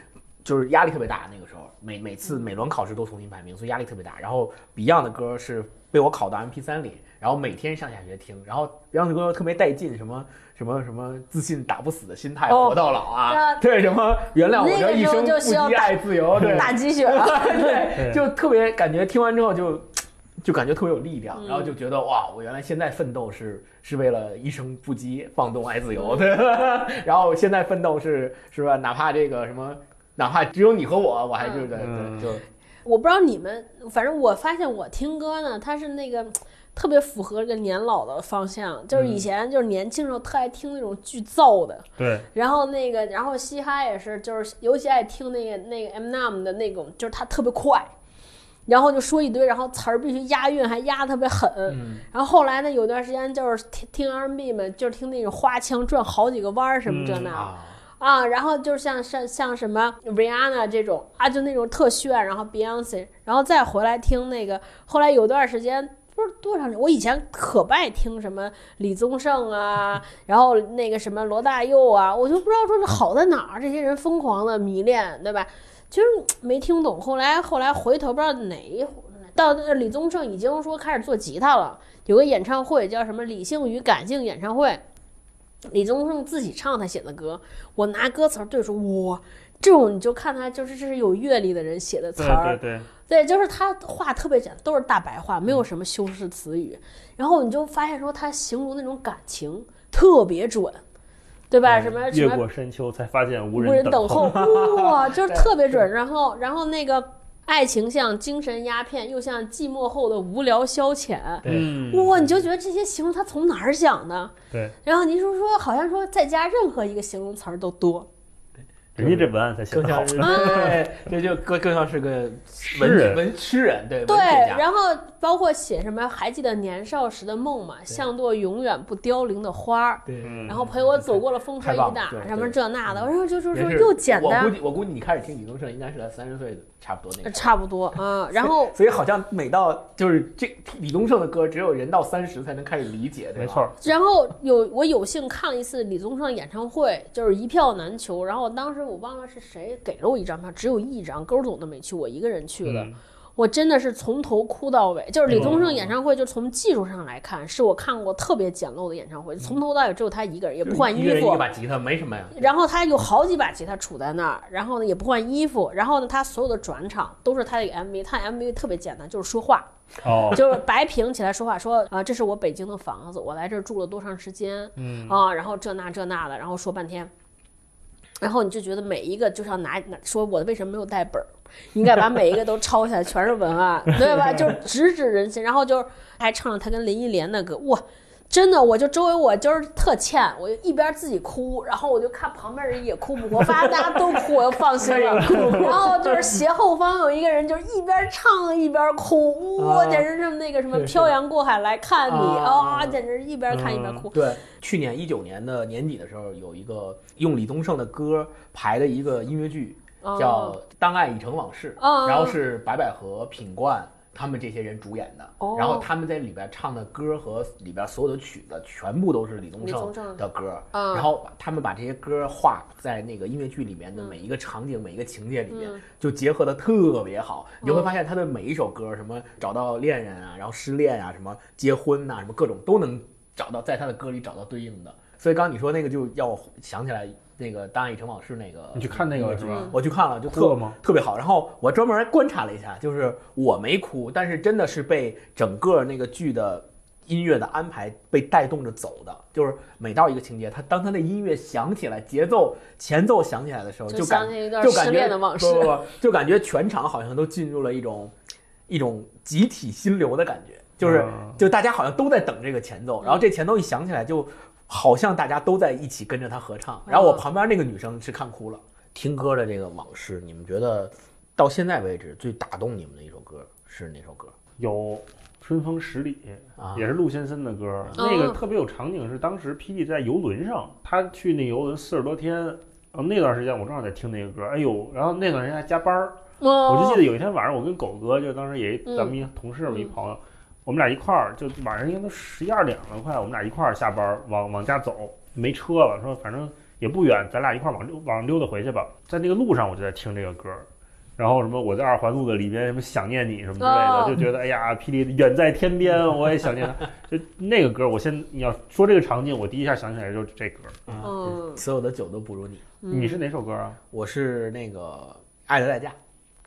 就是压力特别大。那个时候每每次每轮考试都重新排名，所以压力特别大。然后 Beyond 的歌是被我考到 MP 三里，然后每天上下学听。然后 Beyond 的歌特别带劲，什么什么什么自信打不死的心态，哦活到老啊，那对什么原谅我那个时候这一生不羁就需要打爱自由，对嗯，大鸡血了。对，就特别感觉听完之后就 就感觉特别有力量，嗯然后就觉得哇，我原来现在奋斗是是为了一生不羁、放纵、爱自嗯由，对，然后现在奋斗是是吧？哪怕这个什么，哪怕只有你和我，我还是对嗯对，就我不知道你们，反正我发现我听歌呢，它是那个特别符合这个年老的方向，就是以前就是年轻时候特爱听那种巨燥的，对，然后那个，然后嘻哈也是，就是尤其爱听那个那个 Eminem 的那种，就是他特别快，然后就说一堆，然后词儿必须押韵，还押得特别狠。嗯。然后后来呢，有段时间就是听听 R&B 嘛，就是听那种花腔转好几个弯儿什么这那、啊，啊，然后就是像像像什么 Rihanna 这种啊，就那种特炫，然后 Beyonce，然后再回来听那个，后来有段时间。不是多长时间，我以前可不爱听什么李宗盛啊，然后那个什么罗大佑啊，我就不知道说是好在哪儿，这些人疯狂的迷恋，对吧？就是没听懂。后来后来回头不知道哪一到那李宗盛已经说开始做吉他了，有个演唱会叫什么“理性与感性”演唱会，李宗盛自己唱他写的歌，我拿歌词儿对说，哇，这种你就看他就是这是有阅历的人写的词对儿，对对，对，就是他话特别简单，都是大白话，没有什么修饰词语。然后你就发现说他形容那种感情特别准，对吧？什么什么越过深秋才发现无无人等等候，哇，就是特别准。然后然后那个爱情像精神鸦片，又像寂寞后的无聊消遣。嗯，哇，你就觉得这些形容他从哪儿想的？对，然后您说说，好像说再加任何一个形容词儿都多。人家这文案才写得好更像。是 对，这就更更像是个诗人文文诗人，对对。然后包括写什么，还记得年少时的梦吗？像朵永远不凋零的花儿，对，嗯然后陪我走过了风吹雨打什么这那的，然后就就说又简单，我估计我估计你开始听李宗盛应该是在三十岁差不多那个。差不多嗯，然后所以好像每到就是这李宗盛的歌，只有人到三十才能开始理解，对吧？没错，然后有我有幸看了一次李宗盛演唱会，就是一票难求。然后当时我忘了是谁给了我一张票，只有一张，勾总都没去，我一个人去的。嗯我真的是从头哭到尾。就是李宗盛演唱会，就从技术上来看，是我看过特别简陋的演唱会，从头到尾只有他一个人，也不换衣服一个人一。把吉他没什么呀。然后他有好几把吉他杵在那儿，然后呢也不换衣服，然后呢他所有的转场都是他的 MV，他 MV 特别简单，就是说话，哦，就是白屏起来说话，说啊、这是我北京的房子，我来这儿住了多长时间，嗯啊，然后这那这那的，然后说半天，然后你就觉得每一个就是要拿拿说我为什么没有带本儿，应该把每一个都抄下来，全是文案，对吧？就是直指人心，然后就是还唱了他跟林忆莲的歌，哇。真的，我就周围我就是特欠，我就一边自己哭，然后我就看旁边人也哭不哭，发现大家都哭，我就放心了。然后就是斜后方有一个人，就是一边唱一边哭，哇，啊简直是那个什么漂洋过海来看你啊啊，简直是一边看一边哭。对，去年一九年的年底的时候，有一个用李宗盛的歌排的一个音乐剧，哦叫《当爱已成往事》，哦然后是白百合、品冠他们这些人主演的，哦。然后他们在里边唱的歌和里边所有的曲子全部都是李宗盛盛。的歌，嗯。然后他们把这些歌画在那个音乐剧里面的每一个场景、每一个情节里面，嗯。就结合的特别好。你会发现他的每一首歌，什么找到恋人啊，然后失恋啊，什么结婚呐、什么各种都能找到在他的歌里找到对应的。所以刚刚你说那个，就要我想起来那个《当爱已成往事》那个，你去看那个是吧？我去看了，就特哭了吗特别好。然后我专门观察了一下，就是我没哭，但是真的是被整个那个剧的音乐的安排被带动着走的。就是每到一个情节，他当他的音乐响起来，节奏前奏响起来的时候，就就感想起一段就感觉失恋的往事不不不，就感觉全场好像都进入了一种一种集体心流的感觉，就是嗯就大家好像都在等这个前奏，然后这前奏一响起来，就好像大家都在一起跟着他合唱。然后我旁边那个女生是看哭了。听歌的这个往事，你们觉得到现在为止最打动你们的一首歌是哪首歌？有春风十里啊。也是陆先生的歌，嗯。那个特别有场景，是当时 P D 在游轮上，他去那游轮四十多天，然后那段时间我正好在听那个歌，哎呦，然后那段时间还加班儿，我我就记得有一天晚上，我跟狗哥就当时也咱们一同事嘛一嗯。朋友，我们俩一块儿就晚上应该都十一二点了快，我们俩一块儿下班儿往往家走，没车了，说反正也不远，咱俩一块儿往溜往溜达回去吧。在那个路上我就在听这个歌儿，然后什么我在二环路的里边什么想念你什么之类的，哦就觉得哎呀，霹雳远在天边，我也想念他。就那个歌儿，我先你要说这个场景，我第一下想起来就是这歌儿。嗯所有的酒都不如你。你是哪首歌啊？我是那个《爱的代价》，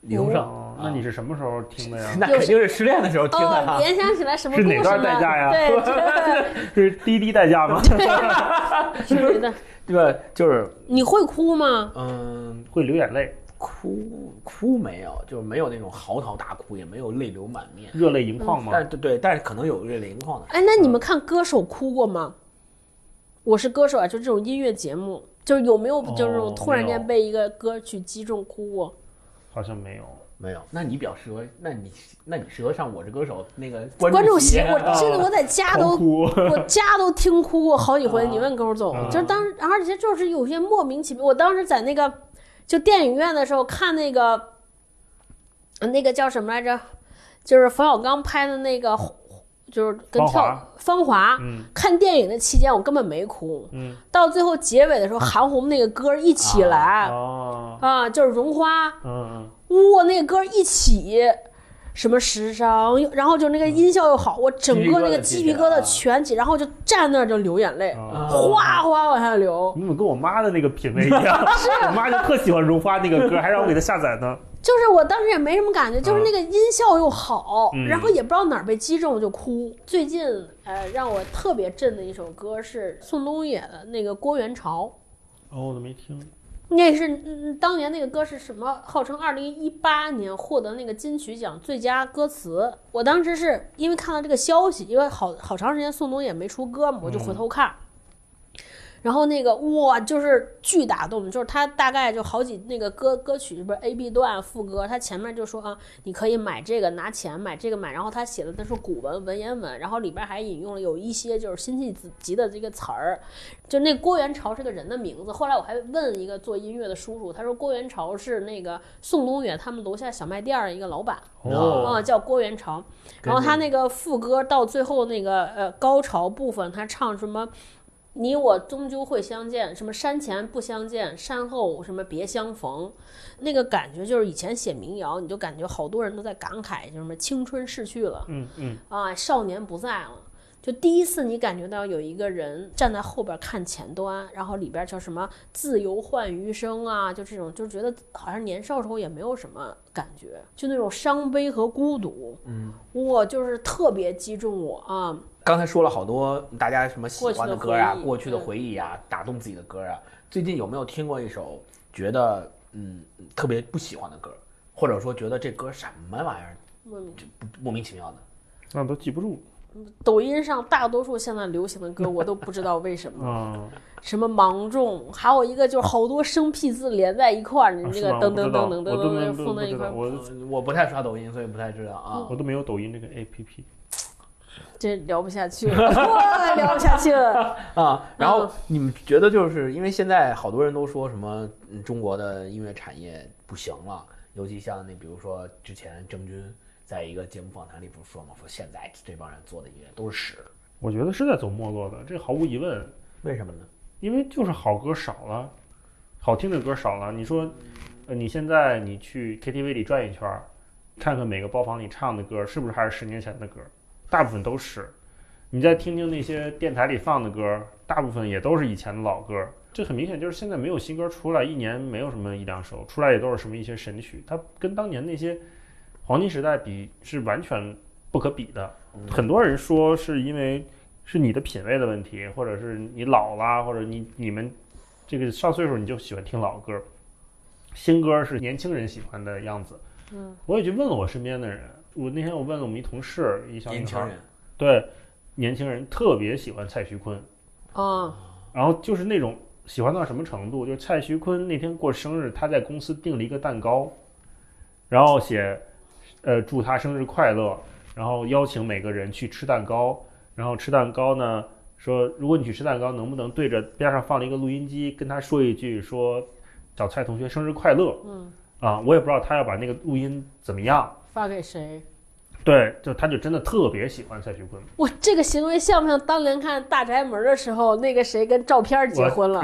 李宗盛。哦，那你是什么时候听的呀？那肯定是失恋的时候听的。联想起来什么是哪？段代价呀对，这 是滴滴代驾吗？是的。对吧？就是你会哭吗？嗯，会流眼泪，哭哭没有，就是没有那种嚎啕大哭，也没有泪流满面。热泪盈眶吗？但对对，但是可能有热泪盈眶的。哎，那你们看歌手哭过吗？我是歌手啊，就这种音乐节目，就是有没有就是突然间被一个歌曲击中哭过？好像没有。没有，那你比较适合，那你那你适合上《我这歌手》那个观众众席，我真的我在家都 我家都听哭过好几回。啊你问勾总，啊就是当时，而且就是有些莫名其妙。我当时在那个就电影院的时候看那个，呃那个叫什么来着？就是冯小刚拍的那个，就是跟跳芳华看电影的期间，我根本没哭。嗯，到最后结尾的时候，韩红那个歌一起来哦，啊，就是《绒花》，嗯哇，那个歌一起，什么时尚，然后就那个音效又好，我整个那个鸡皮疙瘩全起，然后就站那儿就流眼泪，哗哗往下流。你怎么跟我妈的那个品味一样？我妈就特喜欢《绒花》那个歌，还让我给她下载呢。就是我当时也没什么感觉，就是那个音效又好，嗯然后也不知道哪儿被击中就哭。最近呃让我特别震的一首歌是宋冬野的那个《郭元潮》，哦，我都没听。那是嗯，当年那个歌是什么？号称二零一八年获得那个金曲奖最佳歌词。我当时是因为看到这个消息，因为好好长时间宋冬野没出歌嘛，我就回头看。然后那个哇，就是巨打动，就是他大概就好几那个歌歌曲不是 A B 段副歌，他前面就说啊，你可以买这个拿钱买这个买，然后他写的那是古文文言文，然后里边还引用了有一些就是辛弃疾的这个词儿，就那郭元潮是个人的名字。后来我还问一个做音乐的叔叔，他说郭元潮是那个宋冬野他们楼下小卖店儿的一个老板，哦啊，叫郭元潮。然后他那个副歌到最后那个呃高潮部分，他唱什么？你我终究会相见，什么山前不相见，山后什么别相逢，那个感觉就是以前写民谣，你就感觉好多人都在感慨，就什么青春逝去了嗯嗯，啊，少年不在了。就第一次你感觉到有一个人站在后边看前端，然后里边叫什么自由换余生啊，就这种，就觉得好像年少时候也没有什么感觉，就那种伤悲和孤独，嗯，我，就是特别击中我啊。刚才说了好多大家什么喜欢的歌啊，过去的回回忆啊，打动自己的歌啊。最近有没有听过一首觉得嗯特别不喜欢的歌，或者说觉得这歌什么玩意儿，莫名就莫名其妙的？那都记不住抖音上大多数现在流行的歌，我都不知道为什么，啊。什么芒种，还有一个就是好多生僻字连在一块儿，你这个啊是吗噔噔噔放在一块儿，我呃我不太刷抖音，所以不太知道啊。我都没有抖音这个 APP。这聊不下去了，哇，聊不下去了。啊，然后嗯你们觉得就是因为现在好多人都说什么嗯中国的音乐产业不行了，尤其像那比如说之前郑钧在一个节目访谈里不是说嘛，说现在这帮人做的音乐都是屎，我觉得是在走没落的，这毫无疑问，为什么呢？因为就是好歌少了，好听的歌少了。你说，呃，你现在你去 KTV 里转一圈儿，看看每个包房里唱的歌是不是还是十年前的歌，大部分都是。你再听听那些电台里放的歌，大部分也都是以前的老歌。这很明显就是现在没有新歌出来，一年没有什么一两首，出来也都是什么一些神曲，它跟当年那些黄金时代比是完全不可比的。很多人说是因为是你的品味的问题，或者是你老啦，或者你你们这个上岁数你就喜欢听老歌，新歌是年轻人喜欢的样子。嗯，我也去问了我身边的人，我那天我问了我们一同事，一小女孩，年轻人。对，年轻人特别喜欢蔡徐坤，啊，然后就是那种喜欢到什么程度，就是蔡徐坤那天过生日，他在公司订了一个蛋糕，然后写，呃，祝他生日快乐，然后邀请每个人去吃蛋糕，然后吃蛋糕呢，说如果你去吃蛋糕，能不能对着边上放了一个录音机，跟他说一句说，找蔡同学生日快乐。嗯，啊，我也不知道他要把那个录音怎么样，发给谁？对，就他就真的特别喜欢蔡徐坤，我这个行为像不像当年看《大宅门》的时候，那个谁跟照片结婚了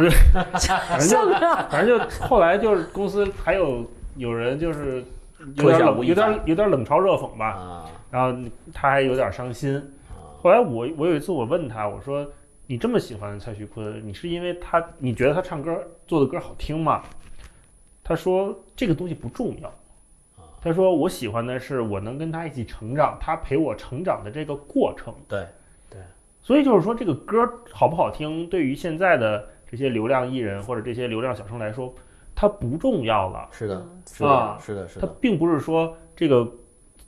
像不像？反正就后来就是公司还有有人就是有点冷，有点有点冷嘲热讽吧，啊然后他还有点伤心。啊后来我我有一次我问他，我说你这么喜欢蔡徐坤，你是因为他你觉得他唱歌做的歌好听吗？他说这个东西不重要。他说我喜欢的是我能跟他一起成长，他陪我成长的这个过程。对，对所以就是说，这个歌好不好听，对于现在的这些流量艺人或者这些流量小生来说，它不重要了。是的嗯，是的啊，是的，是的，他并不是说这个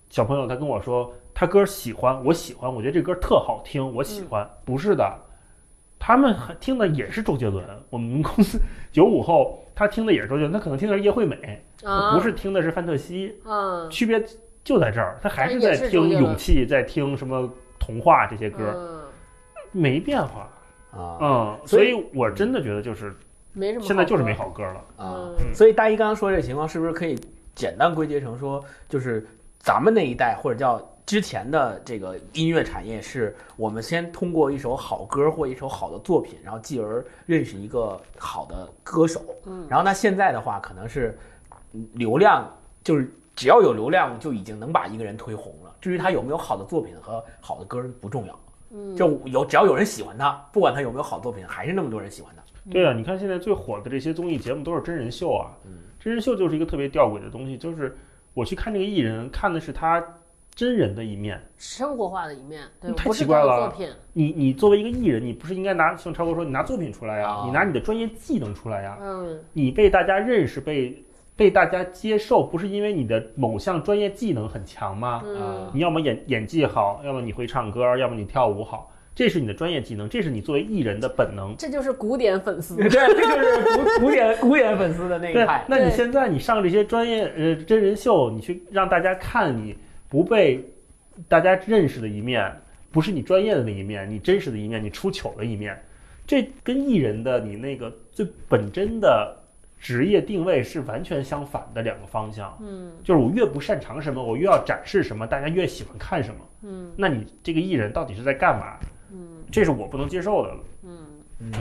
小朋友他跟我说他歌喜欢，我喜欢，我觉得这歌特好听，我喜欢，不是的，他们还听的也是周杰伦。我们公司九五后，他听的也是周杰伦，他可能听的是叶惠美，啊，不是听的是范特西，嗯，区别就在这儿，他还是在听勇气，在听什么童话这些歌，嗯，没变化。啊嗯，所以所以我真的觉得就是没什么。现在就是没。好歌了。啊嗯，所以大一刚刚说这情况，是不是可以简单归结成说，就是咱们那一代或者叫之前的这个音乐产业，是我们先通过一首好歌或一首好的作品，然后继而认识一个好的歌手，嗯，然后那现在的话，可能是嗯流量，就是只要有流量，就已经能把一个人推红了。至于他有没有好的作品和好的歌不重要，嗯，就有只要有人喜欢他，不管他有没有好作品，还是那么多人喜欢他。对啊，你看现在最火的这些综艺节目都是真人秀啊，嗯。真人秀就是一个特别吊诡的东西，就是我去看这个艺人，看的是他真人的一面。生活化的一面，对，太奇怪了作品，你你作为一个艺人，你不是应该拿像超哥说，你拿作品出来呀，啊你拿你的专业技能出来呀，嗯，你被大家认识，被被大家接受，不是因为你的某项专业技能很强吗？嗯，你要么演演技好，要么你会唱歌，要么你跳舞好，这是你的专业技能，这是你作为艺人的本能。这就是古典粉丝，对，这就是古古典古典粉丝的那一对派，。那你现在你上这些专业呃真人秀，你去让大家看你不被大家认识的一面，不是你专业的那一面，你真实的一面，你出糗的一面，这跟艺人的你那个最本真的职业定位是完全相反的两个方向。嗯就是我越不擅长什么，我越要展示什么，大家越喜欢看什么。嗯那你这个艺人到底是在干嘛？嗯这是我不能接受的了。嗯。嗯，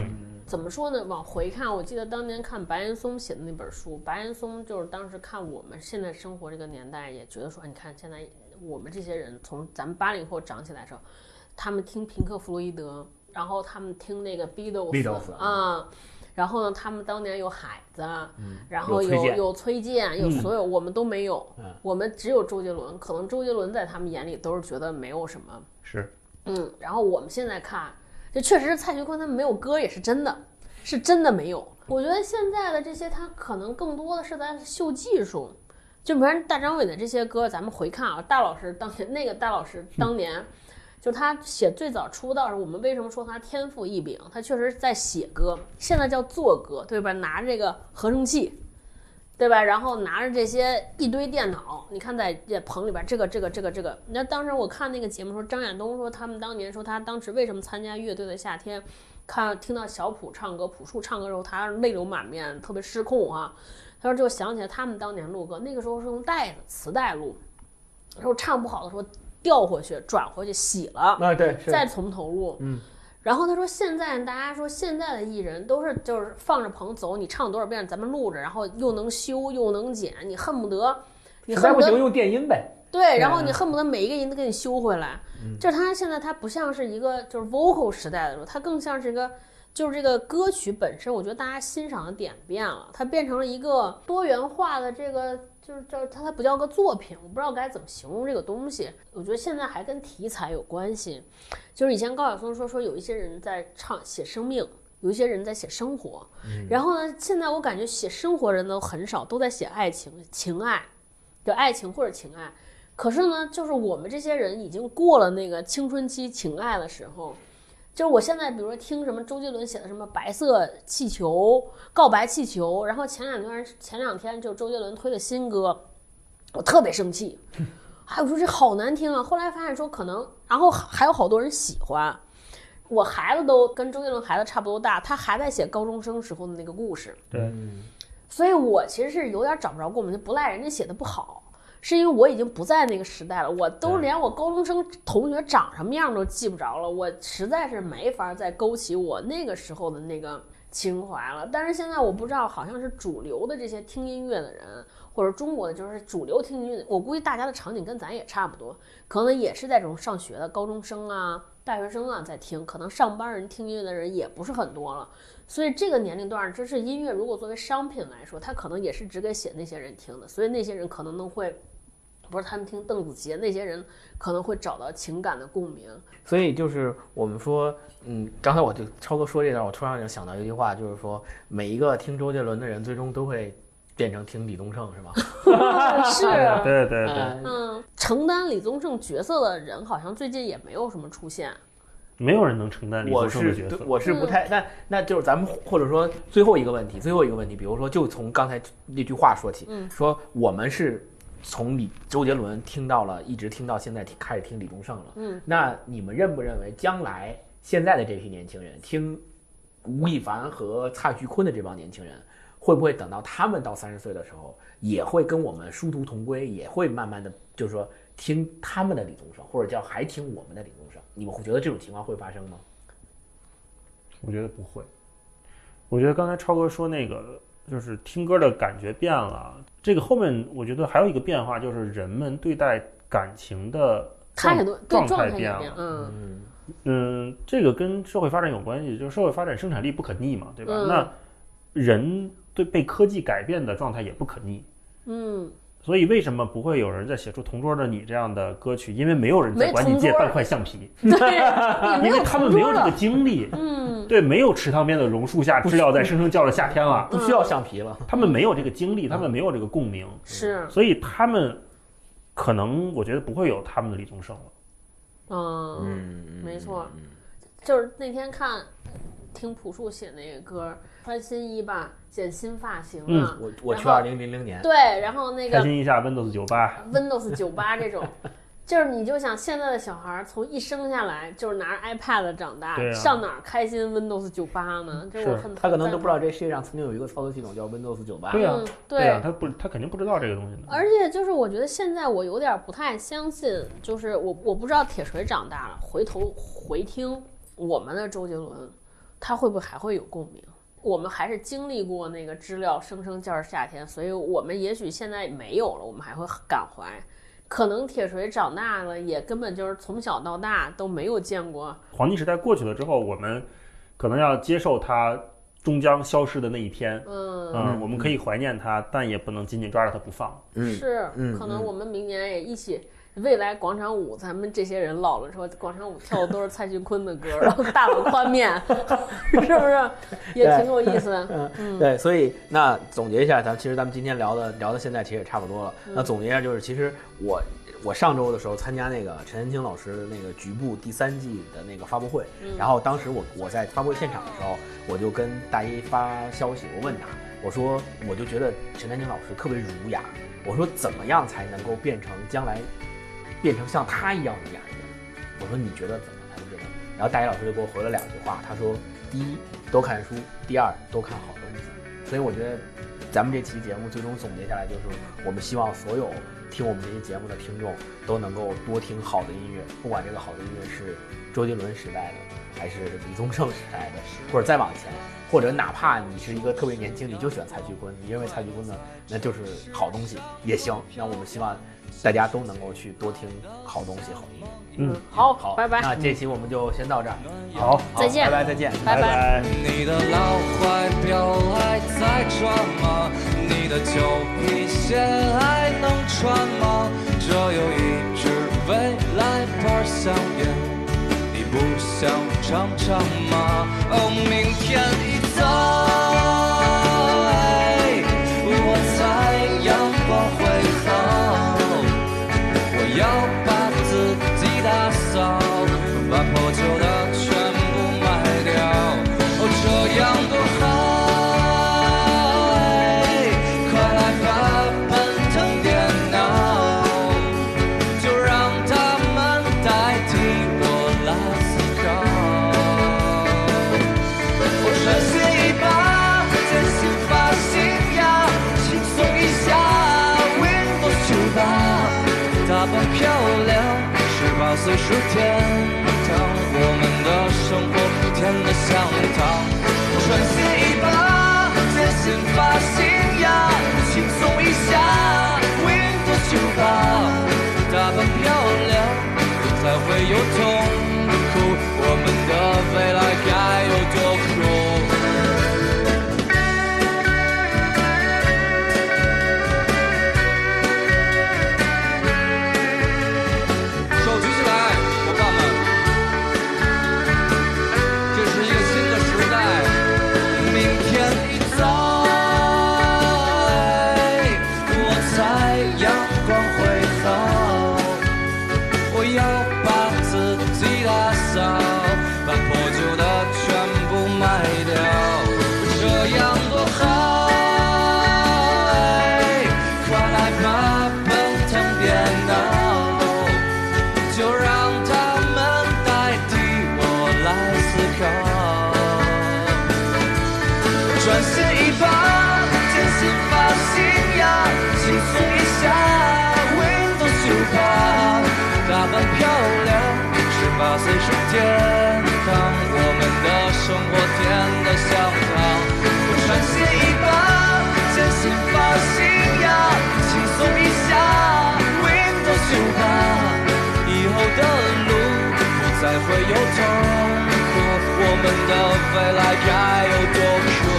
怎么说呢？往回看，我记得当年看白岩松写的那本书，白岩松就是当时看我们现在生活这个年代，也觉得说，你看现在我们这些人从咱们八零后长起来的时候，他们听平克·弗洛伊德，然后他们听那个 Beatles 啊。然后呢，他们当年有海子，然后有有有崔健，有所有，我们都没有，嗯我们只有周杰伦。可能周杰伦在他们眼里都是觉得没有什么，是，嗯，然后我们现在看，这确实是蔡徐坤他们没有歌也是真的，是真的没有。我觉得现在的这些他可能更多的是在秀技术，就比如大张伟的这些歌，咱们回看啊，大老师当年那个大老师当年。就他写最早出道时，我们为什么说他天赋异禀？他确实是在写歌，现在叫做歌，对吧？拿着这个合成器，对吧？然后拿着这些一堆电脑，你看在这棚里边，这个这个这个这个。那当时我看那个节目说，张亚东说他们当年说他当时为什么参加乐队的夏天，看听到小普唱歌，朴树唱歌的时候，他泪流满面，特别失控啊。他说就想起来他们当年录歌，那个时候是用带子磁带录，然后唱不好的时候调回去转回去洗了，啊，对，再从头录。嗯。然后他说，现在大家说现在的艺人都是就是放着棚走，你唱多少遍咱们录着，然后又能修又能剪，你恨不得，你恨不得不行用电音呗。对，然后你恨不得每一个音都给你修回来。就是他现在他不像是一个就是 vocal 时代的时候，他更像是一个就是这个歌曲本身，我觉得大家欣赏的点变了，它变成了一个多元化的这个。就是叫它，它不叫个作品，我不知道该怎么形容这个东西。我觉得现在还跟题材有关系，就是以前高晓松说说有一些人在唱写生命，有一些人在写生活，然后呢，现在我感觉写生活人都很少，都在写爱情、情爱，就爱情或者情爱。可是呢，就是我们这些人已经过了那个青春期情爱的时候。就是我现在，比如说听什么周杰伦写的什么《白色气球》《告白气球》，然后前两段前两天就周杰伦推的新歌，我特别生气，哎，我说这好难听啊！后来发现说可能，然后还有好多人喜欢。我孩子都跟周杰伦孩子差不多大，他还在写高中生时候的那个故事，对，所以我其实是有点找不着共鸣，就不赖人家写的不好，是因为我已经不在那个时代了，我都连我高中生同学长什么样都记不着了，我实在是没法再勾起我那个时候的那个情怀了。但是现在我不知道，好像是主流的这些听音乐的人，或者中国的就是主流听音乐的，我估计大家的场景跟咱也差不多，可能也是在这种上学的高中生啊、大学生啊在听，可能上班人听音乐的人也不是很多了。所以这个年龄段儿，这是音乐如果作为商品来说，它可能也是只给写那些人听的，所以那些人可能能会，不是他们听邓紫棋，那些人可能会找到情感的共鸣。所以就是我们说，嗯，刚才我就超哥说这段，我突然就想到一句话，就是说每一个听周杰伦的人，最终都会变成听李宗盛，是吗？是，对对对，嗯嗯，承担李宗盛角色的人好像最近也没有什么出现。没有人能承担李宗盛的角色。是我是不太，那那就是咱们或者说最后一个问题，最后一个问题，比如说就从刚才那句话说起，嗯说我们是从李周杰伦听到了，一直听到现在听开始听李宗盛了，嗯，那你们认不认为将来现在的这批年轻人听吴亦凡和蔡徐坤的这帮年轻人，会不会等到他们到三十岁的时候，也会跟我们殊途同归，也会慢慢的就是说听他们的李宗盛，或者叫还听我们的李宗盛？你们会觉得这种情况会发生吗？我觉得不会。我觉得刚才超哥说那个，就是听歌的感觉变了。这个后面我觉得还有一个变化，就是人们对待感情的状态度状状态变，了。嗯嗯嗯，这个跟社会发展有关系，就是社会发展生产力不可逆嘛，对吧？嗯那人对被科技改变的状态也不可逆。嗯所以为什么不会有人在写出《同桌的你》这样的歌曲？因为没有人在管你借半块橡皮，对，因为他们没有这个经历。嗯，对，没有池塘边的榕树下，知了在声声叫着夏天了。不需要橡皮了。他们没有这个经历，他们没有这个共鸣，是，所以他们可能我觉得不会有他们的李宗盛了。嗯，嗯，没错嗯就是那天看听朴树写那个歌，穿新衣吧，剪新发型嗯啊，我我去二零零零年，对，然后那个开心一下，Windows 九八，Windows 九八这种，就是你就想现在的小孩儿从一生下来就是拿着 iPad 长大，啊上哪儿开心 Windows 九八呢？这我是很他可能都不知道这世界上曾经有一个操作系统叫 Windows 九八。对啊嗯，对啊，他不，他肯定不知道这个东西的。而且就是我觉得现在我有点不太相信，就是我我不知道铁锤长大了，回头回听我们的周杰伦，他会不会还会有共鸣？我们还是经历过那个知了声声叫着夏天，所以我们也许现在没有了，我们还会感怀。可能铁锤长大了，也根本就是从小到大都没有见过。黄金时代过去了之后，我们可能要接受它终将消失的那一天。嗯，嗯，我们可以怀念它，但也不能紧紧抓着它不放。嗯，是，嗯可能我们明年也一起。未来广场舞，咱们这些人老了之后，广场舞跳的都是蔡徐坤的歌，然后大碗宽面，是不是？也挺有意思？嗯，对，所以那总结一下，咱其实咱们今天聊的聊到现在其实也差不多了。嗯。那总结一下就是，其实我我上周的时候参加那个陈丹青老师的那个局部第三季的那个发布会，嗯。然后当时我我在发布会现场的时候，我就跟大一发消息，我问他，我说我就觉得陈丹青老师特别儒雅，我说怎么样才能够变成将来变成像他一样的雅人？我说你觉得怎么才能变成？然后大一老师就给我回了两句话，他说：第一，多看书；第二，多看好东西。所以我觉得，咱们这期节目最终总结下来就是，我们希望所有听我们这些节目的听众都能够多听好的音乐，不管这个好的音乐是周杰伦时代的，还是李宗盛时代的，或者再往前，或者哪怕你是一个特别年轻，你就喜欢蔡徐坤，你认为蔡徐坤呢那就是好东西也行。那我们希望大家都能够去多听好东西、好音乐。嗯，好，好，拜拜。那这期我们就先到这儿，好，好再见拜拜，再见，拜拜拜。你的老怀表还在穿吗？你的旧皮鞋还能穿吗？这有一支未来牌香烟，你不想尝尝吗？哦，明天一的香糖。穿鞋一把，剪新发型呀，轻松一下，Windows 九八，打扮漂亮，不再会有痛苦，我们的未来该有多天堂，我们的生活甜得像糖。穿鞋一把，剪新发型呀，轻松一下，Windows 九八。以后的路不再会有痛苦，我们的未来该有多酷